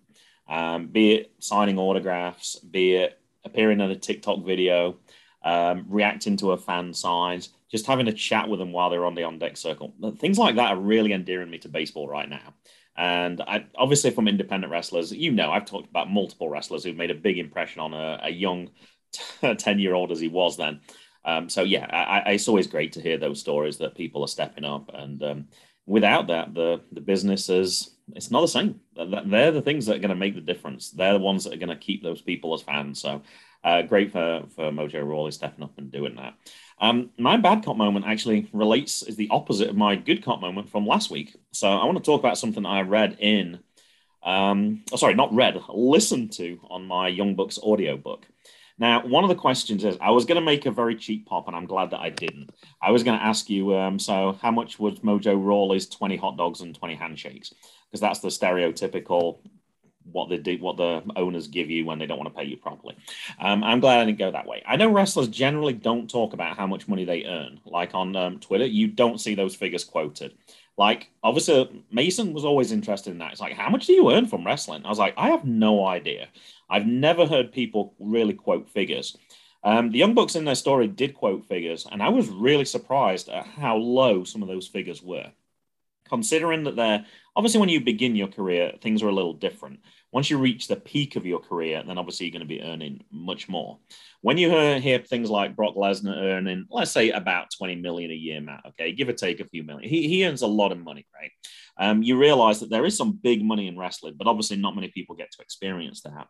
Um, be it signing autographs, be it appearing in a TikTok video, um, reacting to a fan signs, just having a chat with them while they're on the on deck circle. Things like that are really endearing me to baseball right now. And I, obviously, from independent wrestlers, you know, I've talked about multiple wrestlers who've made a big impression on a, a young 10 year old as he was then. Um, so, yeah, I, I, it's always great to hear those stories that people are stepping up. And um, without that, the, the business is it's not the same. They're the things that are going to make the difference. They're the ones that are going to keep those people as fans. So, uh, great for, for Mojo Rawley stepping up and doing that. Um, my bad cop moment actually relates is the opposite of my good cop moment from last week. So I want to talk about something I read in, um, oh, sorry, not read, listened to on my Young Bucks audiobook. Now, one of the questions is I was going to make a very cheap pop, and I'm glad that I didn't. I was going to ask you, um, so how much was Mojo Rawley's 20 hot dogs and 20 handshakes? Because that's the stereotypical what they do, what the owners give you when they don't want to pay you properly. Um, I'm glad I didn't go that way. I know wrestlers generally don't talk about how much money they earn. Like on um, Twitter, you don't see those figures quoted. Like, obviously, Mason was always interested in that. It's like, how much do you earn from wrestling? I was like, I have no idea. I've never heard people really quote figures. Um, the Young Bucks in their story did quote figures, and I was really surprised at how low some of those figures were. Considering that they're obviously when you begin your career, things are a little different. Once you reach the peak of your career, then obviously you're going to be earning much more. When you hear, hear things like Brock Lesnar earning, let's say about 20 million a year, Matt, okay, give or take a few million, he, he earns a lot of money, right? Um, you realize that there is some big money in wrestling, but obviously not many people get to experience that.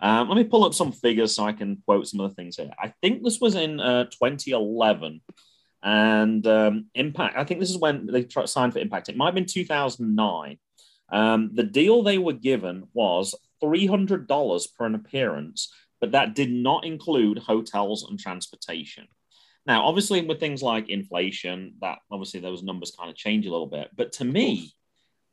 Um, let me pull up some figures so I can quote some of the things here. I think this was in uh, 2011 and um, Impact. I think this is when they tried, signed for Impact. It might have been 2009. Um, the deal they were given was $300 per an appearance, but that did not include hotels and transportation. Now, obviously, with things like inflation, that obviously those numbers kind of change a little bit. But to me,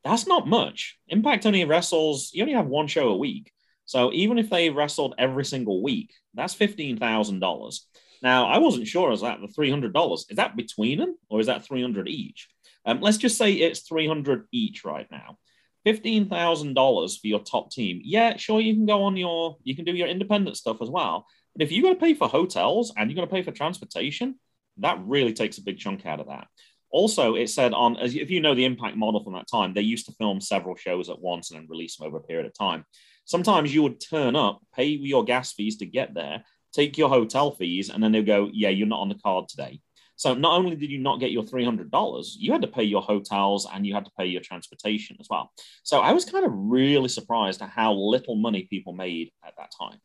that's not much. Impact only wrestles, you only have one show a week. So even if they wrestled every single week, that's $15,000. Now, I wasn't sure is that the $300. Is that between them or is that 300 each? Um, let's just say it's 300 each right now. $15,000 for your top team. Yeah, sure, you can go on your, you can do your independent stuff as well. But if you're going to pay for hotels and you're going to pay for transportation, that really takes a big chunk out of that. Also, it said on, as if you know the impact model from that time, they used to film several shows at once and then release them over a period of time. Sometimes you would turn up, pay your gas fees to get there, take your hotel fees, and then they'll go, Yeah, you're not on the card today. So not only did you not get your $300, you had to pay your hotels and you had to pay your transportation as well. So I was kind of really surprised at how little money people made at that time.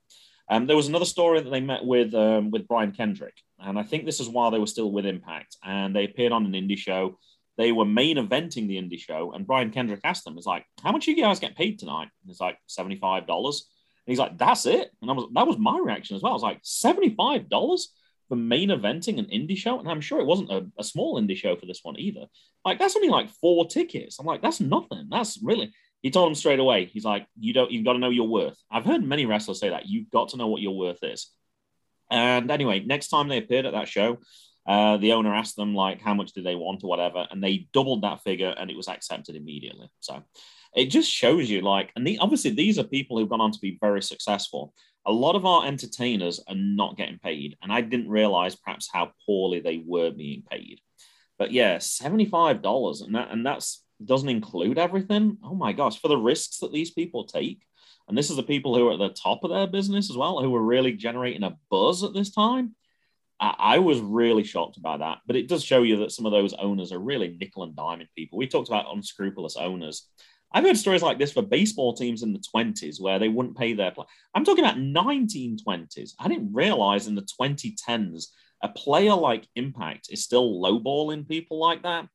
Um, there was another story that they met with um, with Brian Kendrick, and I think this is while they were still with Impact, and they appeared on an indie show. They were main eventing the indie show, and Brian Kendrick asked them, "Is like, how much you guys get paid tonight?" And it's like seventy five dollars. He's like, "That's it." And I was that was my reaction as well. I was like, seventy five dollars for main eventing an indie show, and I'm sure it wasn't a, a small indie show for this one either. Like that's only like four tickets. I'm like, that's nothing. That's really he told him straight away. He's like, you don't, you've got to know your worth. I've heard many wrestlers say that you've got to know what your worth is. And anyway, next time they appeared at that show, uh, the owner asked them like how much did they want or whatever, and they doubled that figure, and it was accepted immediately. So it just shows you like, and the, obviously these are people who've gone on to be very successful. A lot of our entertainers are not getting paid, and I didn't realize perhaps how poorly they were being paid. But yeah, seventy five dollars, and that and that's doesn't include everything. Oh my gosh, for the risks that these people take. And this is the people who are at the top of their business as well, who are really generating a buzz at this time. I was really shocked by that. But it does show you that some of those owners are really nickel and diamond people. We talked about unscrupulous owners. I've heard stories like this for baseball teams in the 20s where they wouldn't pay their play. I'm talking about 1920s. I didn't realize in the 2010s a player like Impact is still lowballing people like that.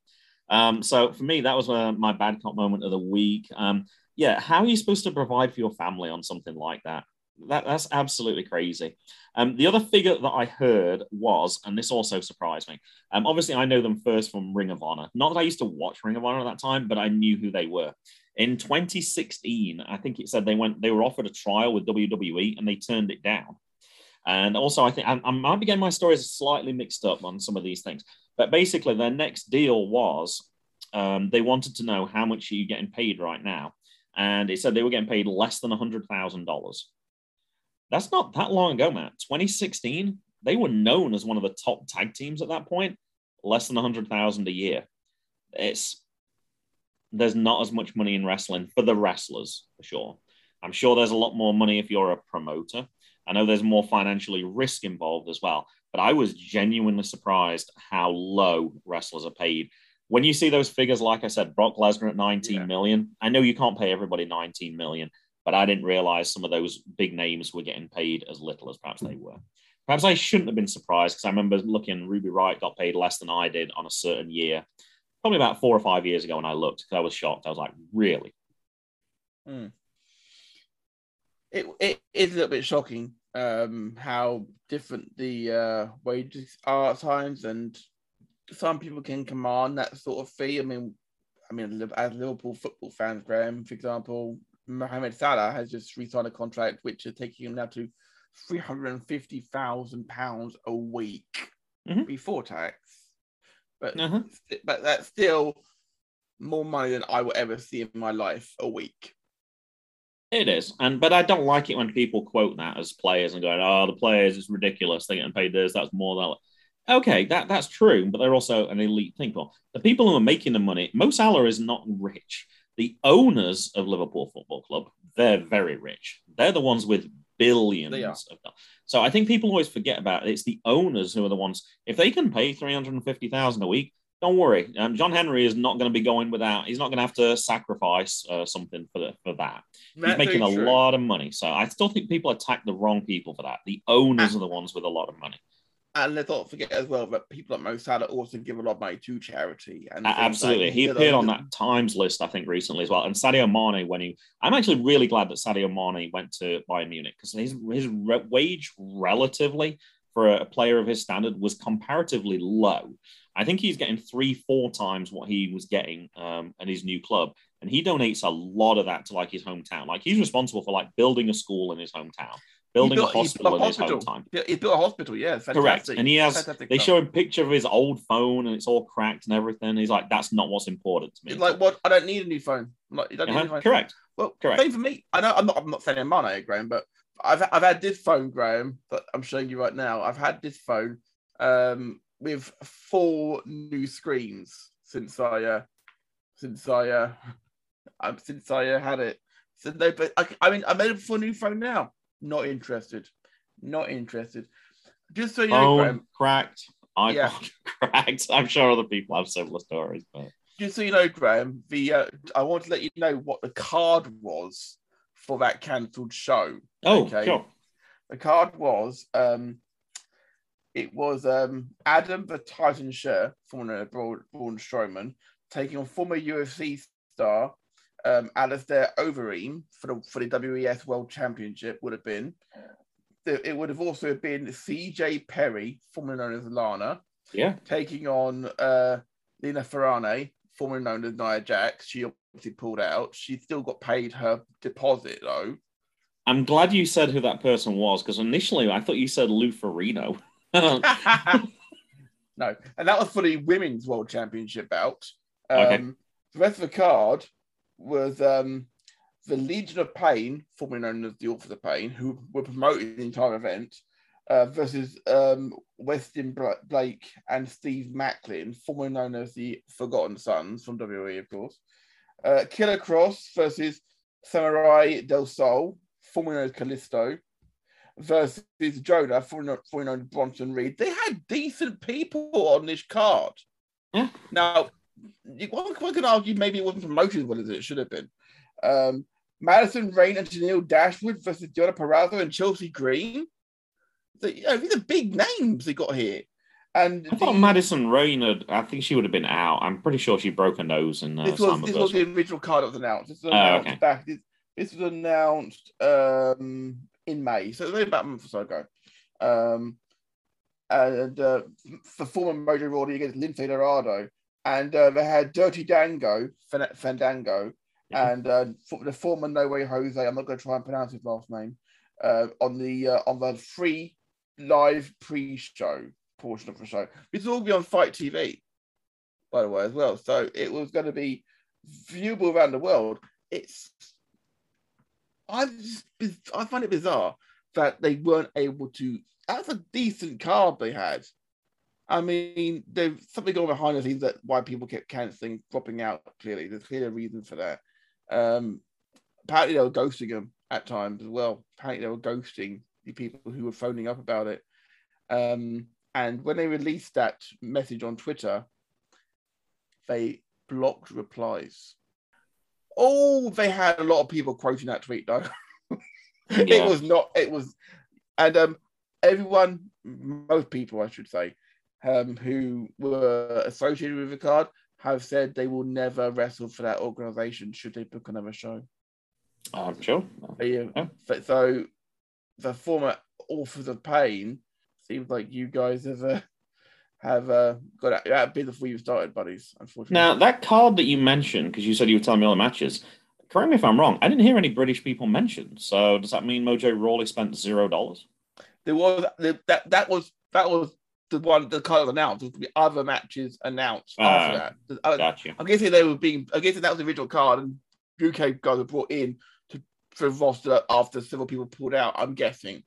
Um, so for me, that was uh, my bad cop moment of the week. Um, yeah, how are you supposed to provide for your family on something like that? That that's absolutely crazy. Um, the other figure that I heard was, and this also surprised me. Um, obviously, I know them first from Ring of Honor. Not that I used to watch Ring of Honor at that time, but I knew who they were. In 2016, I think it said they went, they were offered a trial with WWE and they turned it down. And also, I think I, I might be getting my stories slightly mixed up on some of these things. But basically, their next deal was um, they wanted to know how much are you getting paid right now, and it said they were getting paid less than hundred thousand dollars. That's not that long ago, Matt. 2016, they were known as one of the top tag teams at that point. Less than hundred thousand a year. It's there's not as much money in wrestling for the wrestlers for sure. I'm sure there's a lot more money if you're a promoter. I know there's more financially risk involved as well, but I was genuinely surprised how low wrestlers are paid. When you see those figures, like I said, Brock Lesnar at nineteen Yeah. million. I know you can't pay everybody 19 million, but I didn't realize some of those big names were getting paid as little as perhaps they were. Perhaps I shouldn't have been surprised because I remember looking, Ruby Wright got paid less than I did on a certain year, probably about four or five years ago when I looked because I was shocked. I was like, really? it it is a little bit shocking um how different the uh wages are at times and some people can command that sort of fee i mean i mean as liverpool football fans graham for example mohamed salah has just re-signed a contract which is taking him now to 350,000 pounds a week Mhm. before tax but Uh-huh. but that's still more money than i will ever see in my life a week It is, and but I don't like it when people quote that as players and going, "Oh, the players is ridiculous. They're getting paid this. That's more than." Okay, that that's true, but they're also an elite people. The people who are making the money, Mo Salah is not rich. The owners of Liverpool Football Club, they're very rich. They're the ones with billions of dollars. So I think people always forget about it. It's the owners who are the ones. If they can pay three hundred and fifty thousand a week, don't worry. Um, John Henry is not going to be going without. He's not going to have to sacrifice uh, something for the, for that. He's making a true. lot of money. So I still think people attack the wrong people for that. The owners are the ones with a lot of money. And let's not forget as well that people like Mo Salah also give a lot of money to charity. And like- Absolutely. He appeared on that Times list, I think, recently as well. And Sadio Mane, when he, I'm actually really glad that Sadio Mane went to Bayern Munich because his, his re- wage relatively for a player of his standard was comparatively low. I think he's getting three, four times what he was getting um, at his new club. And he donates a lot of that to like his hometown. Like he's responsible for like building a school in his hometown, building built- a hospital in his hometown. He- built a hospital, yeah. it's Correct. And he has, Fantastic they stuff. show a picture of his old phone and it's all cracked and everything. He's like, that's not what's important to me. Like, what? I don't need a new phone. I'm like, you don't need a Uh-huh, phone. Correct. Well, Correct. same for me. I know I'm not. I'm not saying Mane, Graham, but I've I've had this phone, Graham, that I'm showing you right now. I've had this phone um, with four new screens since I uh, since I uh, um, since I uh, had it. So no, but I, I mean, I made it for a new phone now. Not interested. Not interested. Just so you know, Graham. cracked. I Yeah. cracked. I'm sure other people have similar stories, but just so you know, Graham, the uh, I want to let you know what the card was for that cancelled show. oh, Okay. sure. The card was um, it was um, Adam the Titan Scherr, former Braun, Braun Strowman, taking on former UFC star um, Alistair Overeem for the for the WES World Championship. Would have been. It would have also been CJ Perry, formerly known as Lana, Yeah. taking on uh, Lina Fanene, formerly known as Nia Jax. She obviously pulled out. She still got paid her deposit though. I'm glad you said who that person was because initially I thought you said Lou Ferrigno. no, and that was for the women's world championship bout. Um, Okay. The rest of the card was um, the Legion of Pain, formerly known as the Authors of Pain, who were promoting the entire event, uh, versus um, Wesley Blake and Steve Maclin, formerly known as the Forgotten Sons from WWE, of course. Uh, Killer Kross versus Samuray Del Sol, formerly known as Kalisto, versus Jonah, formerly known as Bronson Reed. They had decent people on this card. Yeah. Now, one, one can argue maybe it wasn't promoted as well as it should have been. Um, Madison Rayne and Janelle Dashwood versus Deonna Purrazzo and Chelsea Green. The, you know, these are big names they got here. And I thought the- Madison Rayne had, I think she would have been out. I'm pretty sure she broke her nose in uh, this was this was the original card that was announced. This was Oh, announced okay. back. This, this was announced um, in May, so it was only about a month or so ago. Um, and uh, for former Mojo Rawley against Lince Dorado, and uh, they had Dirty Dango, Fandango, Yeah. and uh, the former No Way Jose. I'm not going to try and pronounce his last name. Uh, on the uh, on the free live pre-show portion of the show. This will all be on FITE TV, by the way, as well. So it was going to be viewable around the world. It's I just I find it bizarre that they weren't able to. That's a decent card they had. I mean, there's something going behind the scenes that why people kept cancelling, dropping out. Clearly, there's clear reason for that. Um, apparently, they were ghosting them at times as well. Apparently, they were ghosting the people who were phoning up about it. Um, and when they released that message on Twitter, they blocked replies. Oh, they had a lot of people quoting that tweet though. Yeah. It was not. It was, and um, everyone, most people, I should say, um, who were associated with the card have said they will never wrestle for that organization should they book another show. I'm sure. They, uh, Yeah. so- So the former authors of pain seems like you guys have uh, have uh, got out, out of bid before you started, buddies. Unfortunately, Now, that card that you mentioned, because you said you were telling me all the matches, correct me if I'm wrong, I didn't hear any British people mentioned. So does that mean Mojo Rawley spent zero dollars? there was that that was that was the one the card announced. There would be other matches announced after Ah, that. I- Got you. I'm guessing they were being. I guess that was the original card, and UK guys were brought in to for roster after several people pulled out. I'm guessing.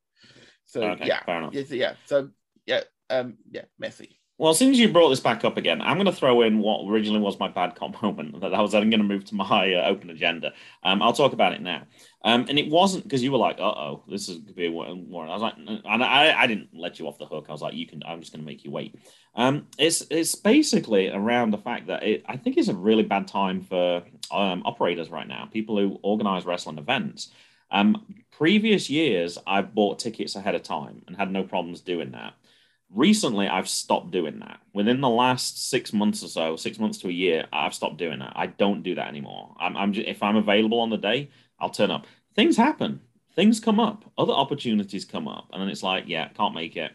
So Okay, yeah, fair enough. yeah, so, yeah. So yeah, um, yeah, messy. Well, as you brought this back up again, I'm going to throw in what originally was my bad cop moment. That I was then going to move to my uh, open agenda. Um, I'll talk about it now. Um, and it wasn't because you were like, "Uh oh, this is going to be a war." I was like, and I, I didn't let you off the hook. I was like, "You can." I'm just going to make you wait. Um, it's it's basically around the fact that it, I think it's a really bad time for um, operators right now. People who organize wrestling events. Um, previous years, I've bought tickets ahead of time and had no problems doing that recently i've stopped doing that. Within the last six months or so six months to a year i've stopped doing that. I don't do that anymore. I'm, I'm just, if i'm available on the day i'll turn up. Things happen. Things come up. Other opportunities come up. And then it's like yeah can't make it.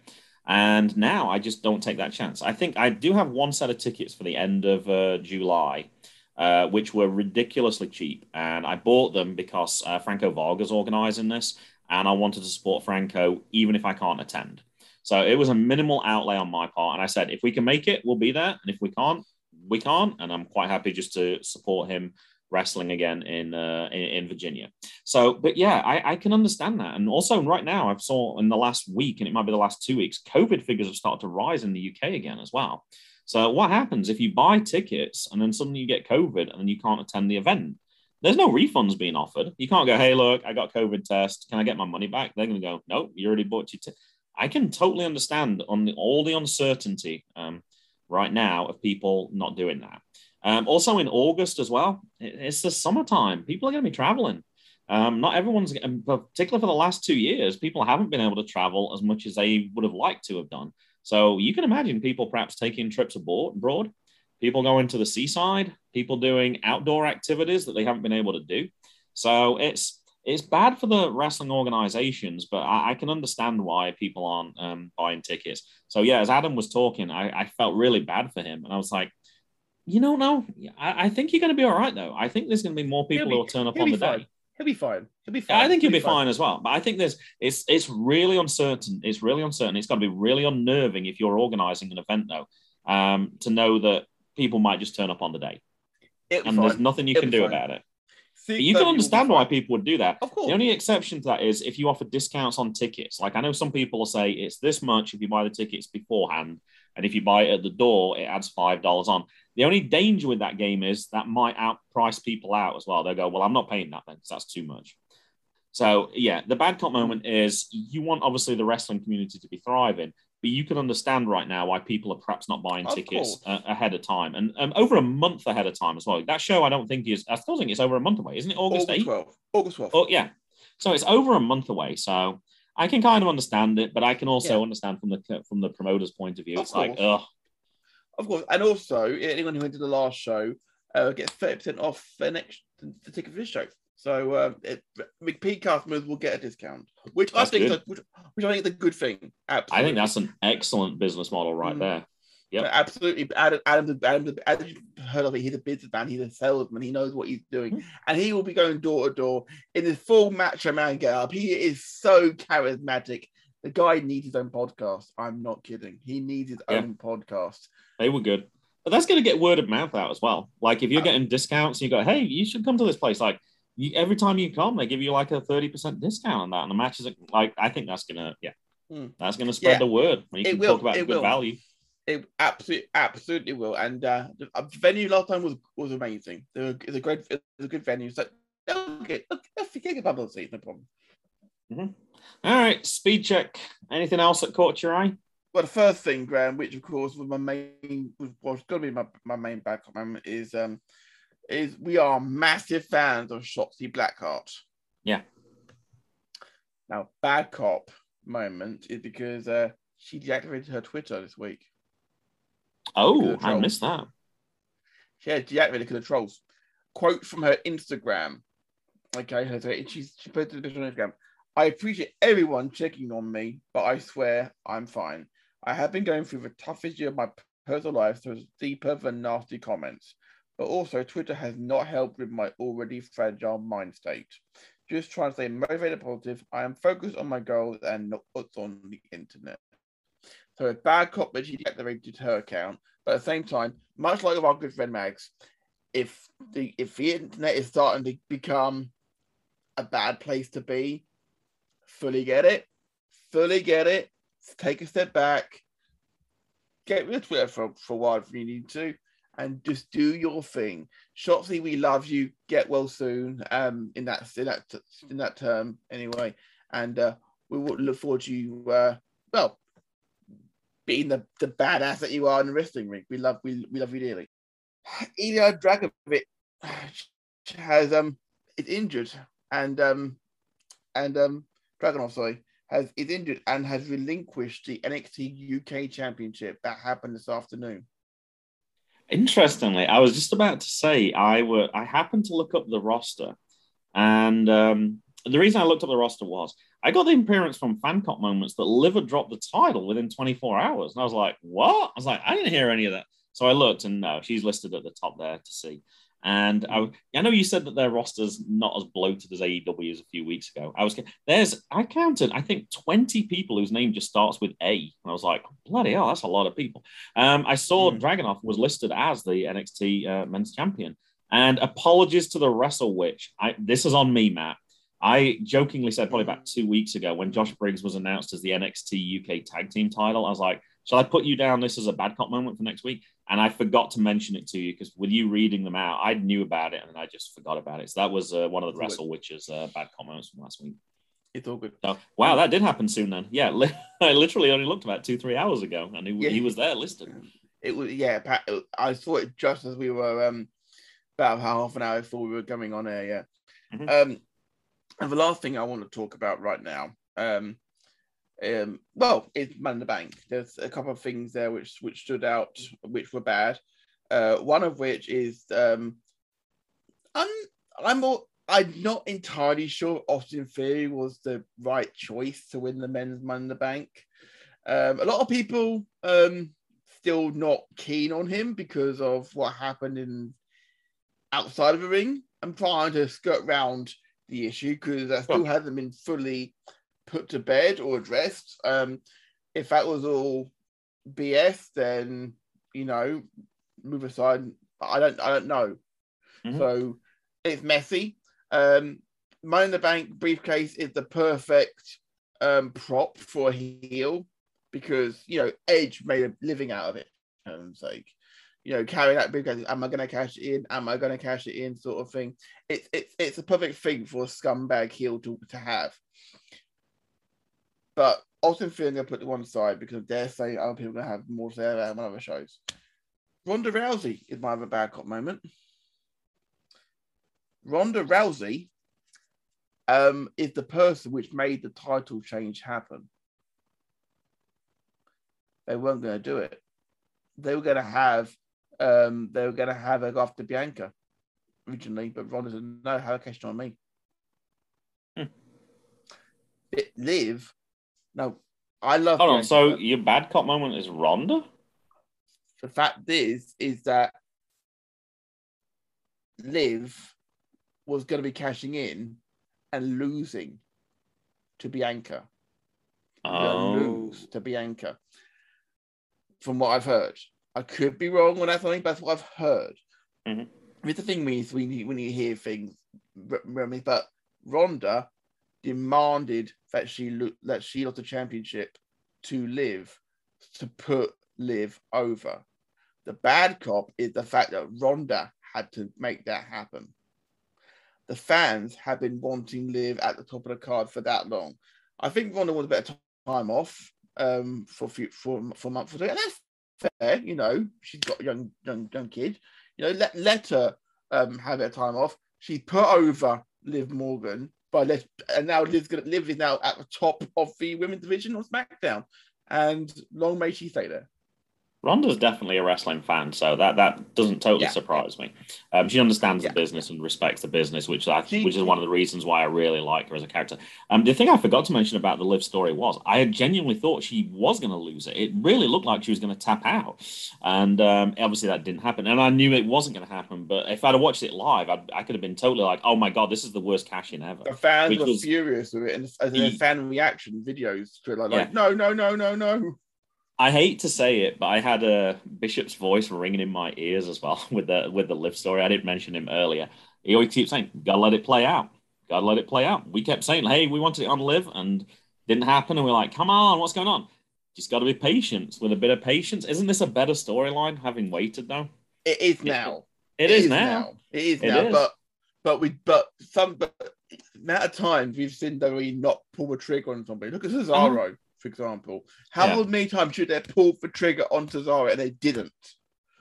And now i just don't take that chance. I think i do have one set of tickets for the end of uh, july uh, which were ridiculously cheap. And i bought them because uh, franco varga's organizing this. And i wanted to support franco even if i can't attend so it was a minimal outlay on my part. And I said, if we can make it, we'll be there. And if we can't, we can't. And I'm quite happy just to support him wrestling again in uh, in, in Virginia. So, but yeah, I, I can understand that. And also, right now, I've saw in the last week, and it might be the last two weeks, COVID figures have started to rise in the UK again as well. So, what happens if you buy tickets and then suddenly you get COVID and you can't attend the event? There's no refunds being offered. You can't go, hey, look, I got COVID test. Can I get my money back? They're going to go, nope, you already bought your ticket. I can totally understand on the, all the uncertainty um, right now of people not doing that. Um, also in August as well, it's the summertime. People are going to be traveling. Um, not everyone's, particularly for the last two years, people haven't been able to travel as much as they would have liked to have done. So you can imagine people perhaps taking trips abroad, people going to the seaside, people doing outdoor activities that they haven't been able to do. So it's it's bad for the wrestling organizations, but I, I can understand why people aren't um, buying tickets. So yeah, as Adam was talking, I, I, felt really bad for him, and I was like, you know, no, I, I think you're going to be all right though. I think there's going to be more people be, who will turn up on the fine. day. He'll be fine. He'll be fine. I think he'll, he'll be, fine. fine. as well. But I think there's it's it's really uncertain. It's really uncertain. It's going to be really unnerving if you're organizing an event though, um, to know that people might just turn up on the day, and fine. there's nothing you It'll can do fine. about it. You can understand why people would do that. Of course. The only exception to that is if you offer discounts on tickets. Like I know some people will say it's this much if you buy the tickets beforehand, and if you buy it at the door, it adds five dollars on. The only danger with that game is that might outprice people out as well. They'll go, well, I'm not paying that then because that's too much. So yeah, the bad cop moment is you want obviously the wrestling community to be thriving, but you can understand right now why people are perhaps not buying Of tickets course. uh, ahead of time and um, over a month ahead of time as well. That show I don't think is I still think it's over a month away, isn't it? August August 8th? 12th. August 12th. Oh yeah, so it's over a month away. So I can kind of understand it, but I can also Yeah. understand from the from the promoter's point of view. Of it's like, course. ugh, Of course. And also, anyone who went to the last show uh, gets 30% off the next the ticket for this show. So uh, it, will get a discount, which That's I think is good. a, which, which I think is a good thing. Absolutely. I think that's an excellent business model right Mm. there. Yep. Absolutely. Adam, Adam, Adam, Adam, heard of it. He's a businessman. He's a salesman. He knows what he's doing. Mm. And he will be going door to door in his full macho man get up. He is so charismatic. The guy needs his own podcast. I'm not kidding. He needs his Yeah. own podcast. They were good. But that's going to get word of mouth out as well. Like if you're Uh, getting discounts, you go, hey, you should come to this place. Like you, every time you come, they give you like a 30% discount on that. And the matches, are, like, I think that's going to, yeah, Hmm. that's going to spread Yeah. the word you It can will, talk about it good will. value. It absolutely, absolutely will. And uh, the uh, venue last time was was amazing. It's a great, it's a good venue. So they'll get, they'll get publicity, no problem. All right, speed check. Anything else that caught your eye? Well, the first thing, Graham, which of course was my main, was, was going to be my, my main bad comment, is um, is we are massive fans of Shotzi Blackheart. Yeah. Now, bad cop moment is because uh, she deactivated her Twitter this week. Oh, I missed that. She had deactivated because of trolls. Quote from her Instagram. Okay, her, she's, she posted a picture on Instagram. I appreciate everyone checking on me, but I swear I'm fine. I have been going through the toughest year of my personal life, so it's deeper than nasty comments. But also, Twitter has not helped with my already fragile mind state. Just trying to stay motivated positive. I am focused on my goals and not what's on the internet. So a bad cop that she deactivated her account, but at the same time, much like our good friend Mags, if the if the internet is starting to become a bad place to be, fully get it, fully get it. Take a step back, get rid of Twitter for, for a while if you need to, and just do your thing. Shotzi, we love you. Get well soon. Um, in that in that in that term anyway, and uh, we will look forward to you. Uh, well, being the, the badass that you are in the wrestling ring. We love we, we love you dearly. Ilya Dragovic has um is injured and um and um Dragunov sorry has is injured and has relinquished the NXT UK Championship that happened this afternoon. Interestingly, I was just about to say I were I happened to look up the roster, and um, the reason I looked up the roster was I got the appearance from Fancop moments that Liver dropped the title within 24 hours, and I was like, "What?" I was like, "I didn't hear any of that." So I looked, and no, she's listed at the top there to see. And I, I know you said that their roster's not as bloated as AEW's a few weeks ago. I was there's I counted I think 20 people whose name just starts with A. And I was like, bloody hell, that's a lot of people. Um, I saw Hmm. Dragunov was listed as the NXT uh, Men's Champion. And apologies to the Wrestle Witch. I, this is on me, Matt. I jokingly said probably about two weeks ago when Josh Briggs was announced as the NXT UK Tag Team title, I was like, shall I put you down this as a bad cop moment for next week? And I forgot to mention it to you because with you reading them out, I knew about it and I just forgot about it. So that was uh, one of the. Wrestle Witch's uh, bad comments from last week. It's all good. So, wow, that did happen soon then. Yeah, li- I literally only looked about two, three hours ago and he, Yeah. he was there listed. It was yeah. I saw it just as we were um about half an hour before we were coming on air. Yeah. Mhm. Um, And the last thing I want to talk about right now, um, um, well, it's Money in the Bank. There's a couple of things there which which stood out, which were bad. Uh, one of which is um, I'm I'm more, I'm not entirely sure Austin Theory was the right choice to win the men's Money in the Bank. Um, a lot of people um, still not keen on him because of what happened in outside of the ring. I'm trying to skirt around the issue because I still hasn't been fully put to bed or addressed. Um, if that was all BS, then you know, move aside. I don't. I don't know. Mhm. So it's messy. Um, Money in the Bank briefcase is the perfect um, prop for a heel because you know Edge made a living out of it. And it's like, you know, carry that briefcase. Am I going to cash it in? Am I going to cash it in? Sort of thing. It's it's it's a perfect thing for a scumbag heel to, to have. But Austin Theory, I'm going to put to one side because they're saying other people are going to have more to say about on other shows. Ronda Rousey is my other bad cop moment. Ronda Rousey um, is the person which made the title change happen. They weren't going to do it. They were going to have um, they were going to have her go after Bianca originally, but Ronda said no, have a question on me. Hmm. It live. No, I love. Hold on. So your bad cop moment is Ronda? the fact is, is that Liv was going to be cashing in and losing to Bianca. Oh. lose to Bianca. From what I've heard, I could be wrong on that something, but that's what I've heard. Mhm. With the thing means we need when you hear things, but Ronda demanded that she lo- that she lost the championship to Liv to put Liv over. The bad cop is the fact that Ronda had to make that happen. The fans have been wanting Liv at the top of the card for that long. I think Ronda wants a of time off um, for for for a month or two, and that's fair. You know, she's got a young young young kid. You know, let let her um, have her time off. She put over Liv Morgan, but and now Liv is now at the top of the women's division on SmackDown, and long may she stay there. Ronda's definitely a wrestling fan, so that that doesn't totally Yeah. surprise me. Um, she understands Yeah. the business and respects the business, which I, She- which is one of the reasons why I really like her as a character. Um, the thing I forgot to mention about the Liv story was I had genuinely thought she was going to lose it. It really looked like she was going to tap out, and um, obviously that didn't happen. And I knew it wasn't going to happen. But if I'd have watched it live, I'd, I could have been totally like, "Oh my god, this is the worst cash in ever." The fans were was- furious with it, and as He- a fan reaction videos like, Yeah. like no, no, no, no, no. I hate to say it, but I had a Bishop's voice ringing in my ears as well with the with the Liv story. I didn't mention him earlier. He always keeps saying, "Gotta let it play out. Gotta let it play out." We kept saying, "Hey, we wanted it on live," and didn't happen. And we're like, "Come on, what's going on?" Just got to be patient. With a bit of patience, isn't this a better storyline? Having waited though, It is now. it is, now. It is It now. is. But but we but some but amount of times we've seen WWE not pull the trigger on somebody. Look at Cesaro, for example. How. Yeah. many times should they pull the trigger on Cesaro and they didn't?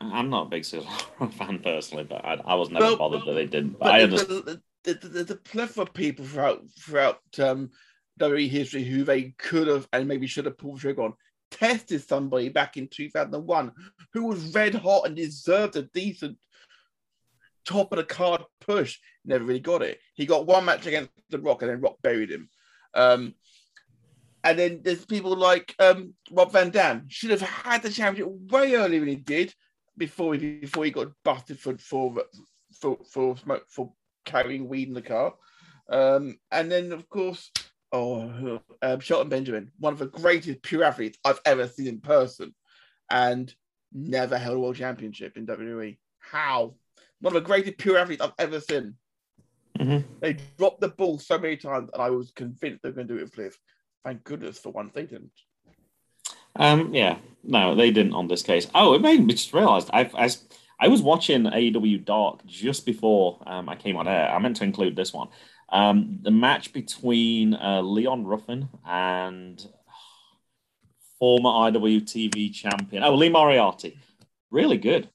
I'm not a big Cesaro fan personally, but I, I was never Well, bothered that they didn't. But But I the- understand. the- the- the- There's a plethora of people throughout throughout um, WWE history who they could have and maybe should have pulled the trigger on. Tested somebody back in 2001 who was red hot and deserved a decent top of the card push. Never really got it. He got one match against The Rock and then Rock buried him. Um, and then there's people like um, Rob Van Dam should have had the championship way earlier than he did before he before he got busted for for for for smoke for carrying weed in the car. Um, and then of course, oh, um, Shelton Benjamin, one of the greatest pure athletes I've ever seen in person, and never held a world championship in WWE. How? One of the greatest pure athletes I've ever seen. Mhm. They dropped the ball so many times, and I was convinced they're going to do it with Liv. Thank goodness for once they didn't. Um, yeah, no, they didn't on this case. Oh, it made me just realized I, I, I was watching AEW Dark just before um, I came on air. I meant to include this one. Um, the match between uh, Leon Ruffin and former IWTV champion, oh, Lee Moriarty. Really good.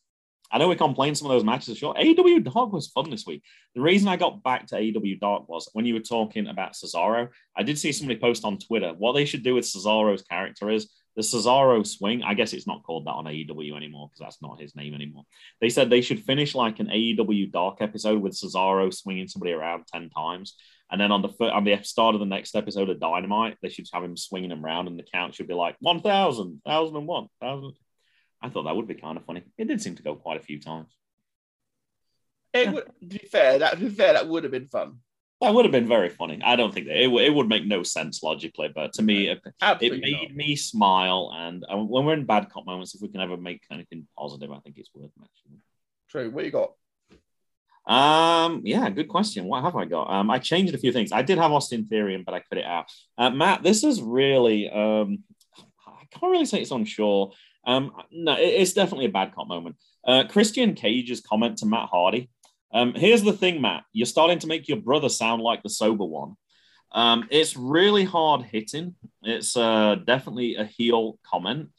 I know we complained some of those matches short. AEW Dark was fun this week. The reason I got back to AEW Dark was when you were talking about Cesaro. I did see somebody post on Twitter what they should do with Cesaro's character is the Cesaro swing. I guess it's not called that on AEW anymore because that's not his name anymore. They said they should finish like an AEW Dark episode with Cesaro swinging somebody around ten times, and then on the foot, on the start of the next episode of Dynamite, they should have him swinging him around, and the count should be like 1,000, 1,001, 1,000. I thought that would be kind of funny. It did seem to go quite a few times. It would, to be fair, that to be fair, that would have been fun. That would have been very funny. I don't think that it, it would make no sense logically, but to me, it, it made not. me smile. And uh, when we're in bad cop moments, if we can ever make anything positive, I think it's worth mentioning. True. What you got? Um, yeah, good question. What have I got? Um, I changed a few things. I did have Austin Theory, but I cut it out. Uh, Matt, this is really um, I can't really say it's unsure. Um, no, it's definitely a bad cop moment. Uh, Christian Cage's comment to Matt Hardy. Um, here's the thing, Matt. You're starting to make your brother sound like the sober one. Um, it's really hard hitting. It's uh, definitely a heel comment.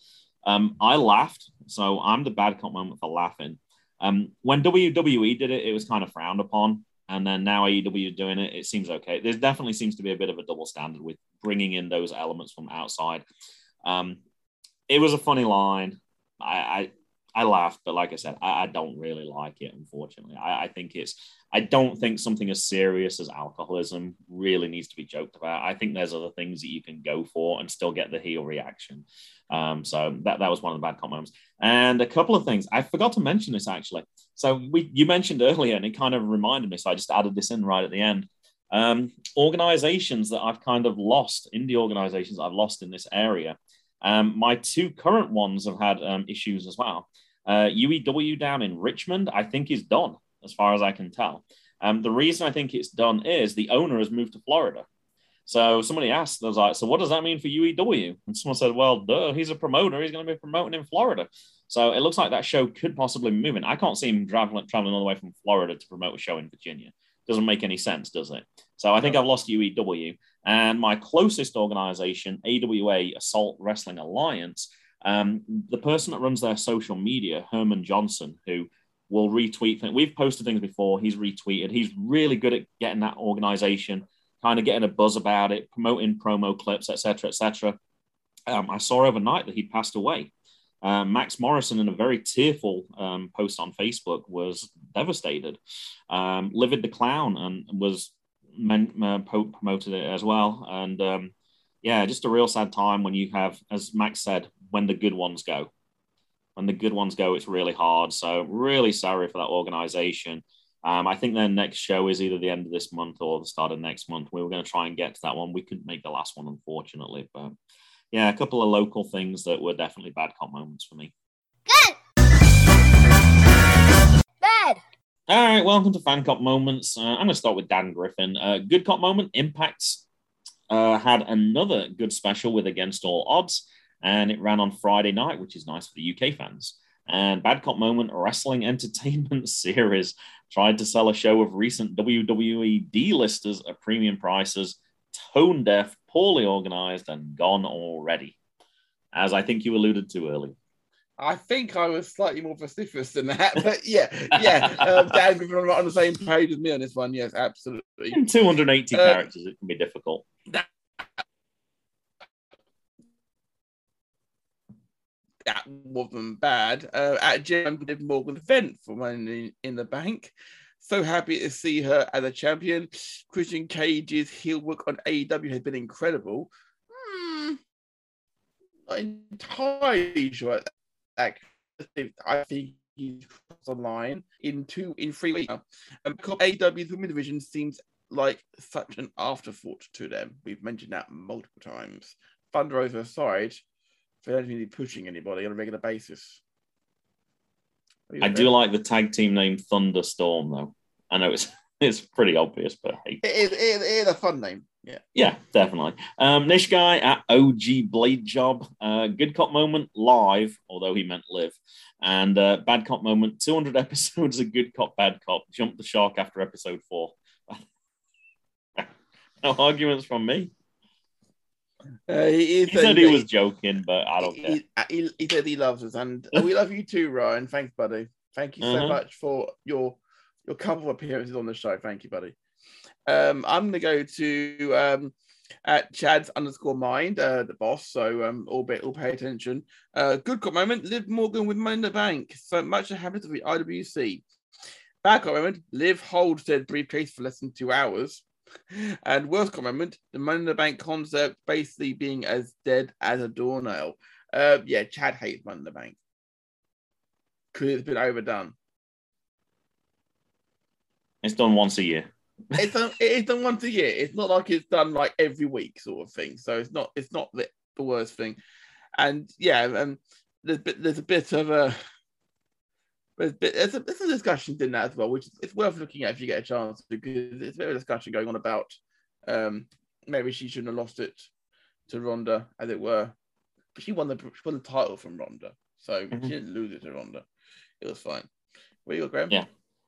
Um, I laughed, so I'm the bad cop moment for laughing. Um, when WWE did it, it was kind of frowned upon, and then now AEW doing it. It seems okay. There definitely seems to be a bit of a double standard with bringing in those elements from outside. Um, it was a funny line. I, I I laughed, but like I said, I, I don't really like it. Unfortunately, I, I think it's. I don't think something as serious as alcoholism really needs to be joked about. I think there's other things that you can go for and still get the heel reaction. Um, so that that was one of the bad comments. And a couple of things I forgot to mention this actually. So we you mentioned earlier, and it kind of reminded me. So I just added this in right at the end. Um, organizations that I've kind of lost, indie organizations I've lost in this area. Um, my two current ones have had um, issues as well. Uh, UEW down in Richmond, I think, is done as far as I can tell. Um, the reason I think it's done is the owner has moved to Florida. So somebody asked, I was like, so what does that mean for UEW? And someone said, well, duh, he's a promoter. He's going to be promoting in Florida. So it looks like that show could possibly be moving. I can't see him traveling, traveling all the way from Florida to promote a show in Virginia. Doesn't make any sense, does it? So I think I've lost UEW. And my closest organization, AWA Assault Wrestling Alliance, um, the person that runs their social media, Herman Johnson, who will retweet things. We've posted things before. He's retweeted. He's really good at getting that organization, kind of getting a buzz about it, promoting promo clips, etc., etc. Um, I saw overnight that he passed away. Uh, Max Morrison, in a very tearful um, post on Facebook, was devastated. Um, Livid the Clown and was men, uh, promoted it as well. And um, yeah, just a real sad time when you have, as Max said, when the good ones go. When the good ones go, it's really hard. So really sorry for that organization. Um, I think their next show is either the end of this month or the start of next month. We were going to try and get to that one. We couldn't make the last one, unfortunately. But yeah, a couple of local things that were definitely bad cop moments for me. Good. All right, welcome to Fan Cop Moments. Uh, I'm going to start with Dan Griffin. Uh, good Cop Moment, Impacts uh, had another good special with Against All Odds, and it ran on Friday night, which is nice for the UK fans. And Bad Cop Moment, Wrestling Entertainment Series tried to sell a show of recent WWE D-listers at premium prices, tone deaf, poorly organized, and gone already, as I think you alluded to earlier. I think I was slightly more vociferous than that, but yeah, yeah. Um, Dan Griffin on the same page as me on this one. Yes, absolutely. In 280 Uh, characters, it can be difficult. That wasn't bad. Uh, at Jim did Morgan event for Money in the Bank. So happy to see her as a champion. Christian Cage's heel work on AEW has been incredible. Hmm, not entirely sure. Like, I think he's crossed the line in two, in three weeks. now. And because AEW's women's division seems like such an afterthought to them. We've mentioned that multiple times. Thunder Rosa aside, they don't really pushing anybody on a regular basis. I do like the tag team name Thunderstorm, though. I know it's it's pretty obvious, but hey, It is, it is, it is a fun name. Yeah. yeah, definitely. Um, Nish guy at OG Blade Job, uh, good cop moment live, although he meant live, and uh, bad cop moment. Two hundred episodes of good cop, bad cop. Jumped the shark after episode four. no arguments from me. Uh, he, is He said he was joking, but I don't care. He, he, he said he loves us, and we love you too, Ryan. Thanks, buddy. Thank you so Mhm. much for your your couple of appearances on the show. Thank you, buddy. Um, I'm gonna go to um, at Chad's underscore mind, uh, the boss. So um, all bit, all pay attention. Uh, good cop moment. Liv Morgan with money in the bank. So much that happens with the IWC. Bad cop moment. Liv hold said briefcase for less than two hours. And worst cop moment. The money in the bank concept basically being as dead as a doornail. Uh, yeah, Chad hates money in the bank because it's been overdone. It's done once a year. It's done, it's done once a year. It's not like it's done like every week sort of thing. So it's not it's not the, the worst thing. And yeah, and there's bit, there's a bit of a there's, a bit, there's, a, there's a discussion in that as well, which is it's worth looking at if you get a chance because there's a bit of a discussion going on about um maybe she shouldn't have lost it to Ronda, as it were. But she won the she won the title from Ronda, so Mhm. she didn't lose it to Ronda. It was fine. Where you go, Graham? Yeah.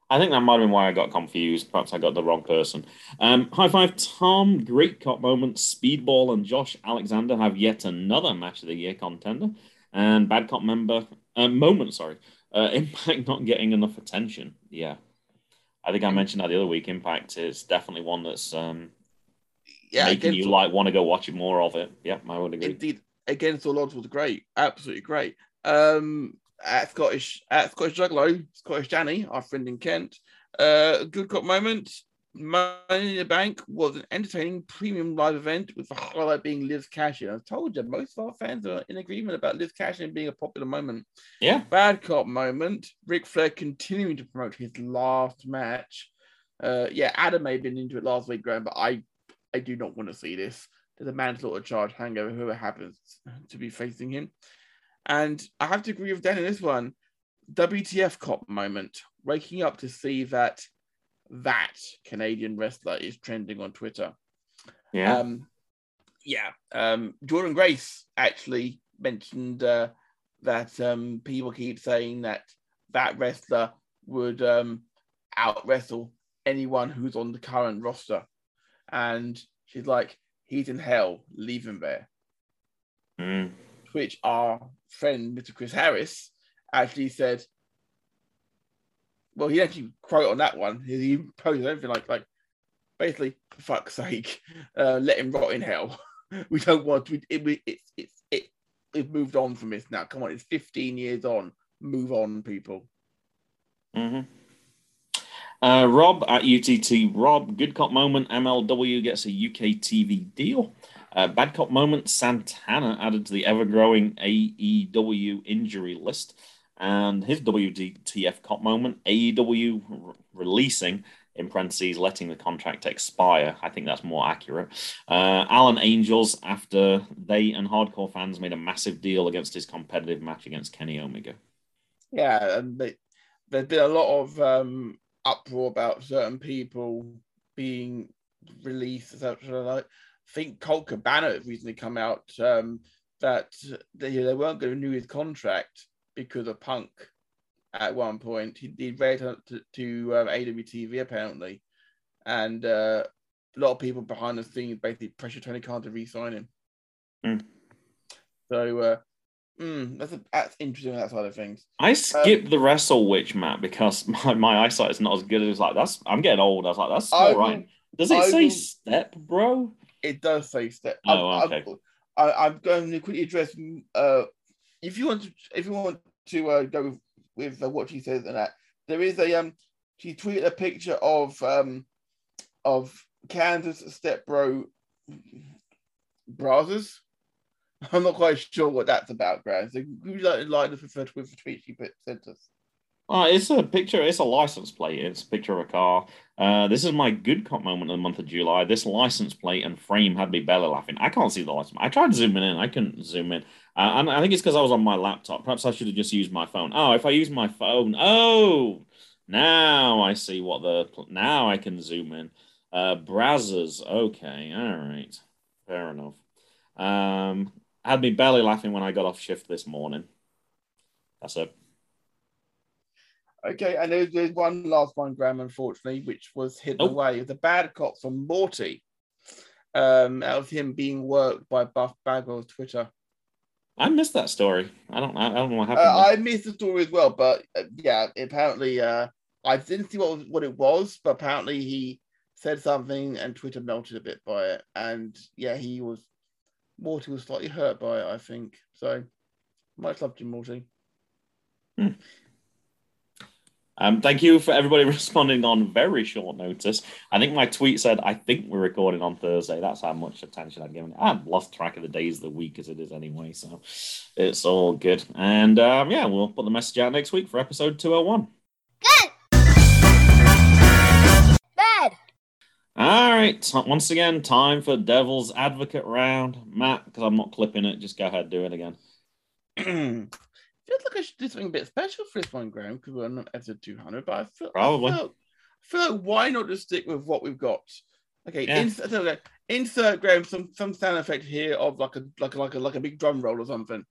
I think that might have been why I got confused. Perhaps I got the wrong person. Um, high five, Tom. Great cop moment. Speedball and Josh Alexander have yet another match of the year contender. And bad cop member uh, moment. Sorry, uh, Impact not getting enough attention. Yeah, I think I mentioned that the other week. Impact is definitely one that's um, yeah. making you like want to go watch more of it. Yeah, I would agree. Indeed, against all odds was great, absolutely great. Um, at Scottish at Scottish Juggalo, Scottish Danny, our friend in Kent. Uh, good cop moment. Money in the Bank was an entertaining premium live event with the highlight being Liz Cashin. I told you, most of our fans are in agreement about Liz Cashin being a popular moment. Yeah, Bad cop moment. Ric Flair continuing to promote his last match. Uh, yeah, Adam may have been into it last week, Graham, but I, I do not want to see this. There's a manslaughter charge hangover, whoever happens to be facing him. And I have to agree with Dan in this one. WTF cop moment. Waking up to see that that Canadian wrestler is trending on Twitter. yeah. Um, yeah. Um, Jordan Grace actually mentioned uh, that um, people keep saying that that wrestler would um, out wrestle anyone who's on the current roster. And she's like, he's in hell, leave him there. Mm. Which our friend, Mr. Chris Harris, actually said, well, he actually quote on that one. He posted everything like, like basically, for fuck's sake, uh, let him rot in hell. we don't want to. It, it, it, it, it, it's moved on from this now. Come on, it's 15 years on. Move on, people. hmm Uh, Rob at UTT. Rob, good cop moment. MLW gets a UK TV deal. Uh, bad cop moment. Santana added to the ever growing AEW injury list. And his WTF cop moment. AEW re- releasing, in parentheses, letting the contract expire. I think that's more accurate. Uh, Alan Angels after they and hardcore fans made a massive deal against his competitive match against Kenny Omega. Yeah, and they, there's been a lot of um, uproar about certain people being released, etc. Like, think Colt Cabana recently come out um, that they, they weren't going to renew his contract because of Punk. At one point, he, he read to, to um, AWTV apparently, and uh, a lot of people behind the scenes basically pressured Tony Khan to re-sign him. Hmm. So uh, mm, that's a, that's interesting on that side of things. I skipped the Wrestle Witch map because my, my eyesight is not as good as like that's I'm getting old. I was like, that's all right. Does it I say will- step, bro? It does say step. Oh, I'm, okay. I'm, I, I'm going to quickly address. Uh, if you want to, if you want to uh, go with, with uh, what she says and that, there is a um. She tweeted a picture of um, of Kansas step bro brothers. I'm not quite sure what that's about, Grant. So would you like to line up the with the tweet she put sent us? Oh, it's a picture. It's a license plate. It's a picture of a car. Uh, this is my good cop moment of the month of July. This license plate and frame had me belly laughing. I can't see the license. I tried zooming in. I couldn't zoom in. Uh, and I think it's because I was on my laptop. Perhaps I should have just used my phone. Oh, if I use my phone. Oh, now I see what the. Now I can zoom in. Uh, Brazzers. Okay. All right. Fair enough. Um, had me belly laughing when I got off shift this morning. That's it. Okay, and there's, there's one last one, Graham, unfortunately, which was hidden Oh. away. The bad cop from Morty. Um, out of him being worked by Buff Bagwell's Twitter. I missed that story. I don't. I don't know what Uh, happened. there. I missed the story as well, but uh, yeah, apparently, uh, I didn't see what was, what it was, but apparently he said something and Twitter melted a bit by it, and yeah, he was Morty was slightly hurt by it, I think. So much love to you, Morty. Um, thank you for everybody responding on very short notice. I think my tweet said, I think we're recording on Thursday. That's how much attention I'd given it. I've lost track of the days of the week as it is anyway, so it's all good. And um, yeah, we'll put the message out next week for episode 201. Good. Bad. All right, t- once again, time for Devil's Advocate round. Matt, because I'm not clipping it, just go ahead, do it again. Feels like I should do something a bit special for this one, Graham, because we're on episode 200, but I feel, Probably. I feel, I feel like why not just stick with what we've got? Okay, Yeah. insert, okay, insert Graham some some sound effect here of like a like a like a like a big drum roll or something.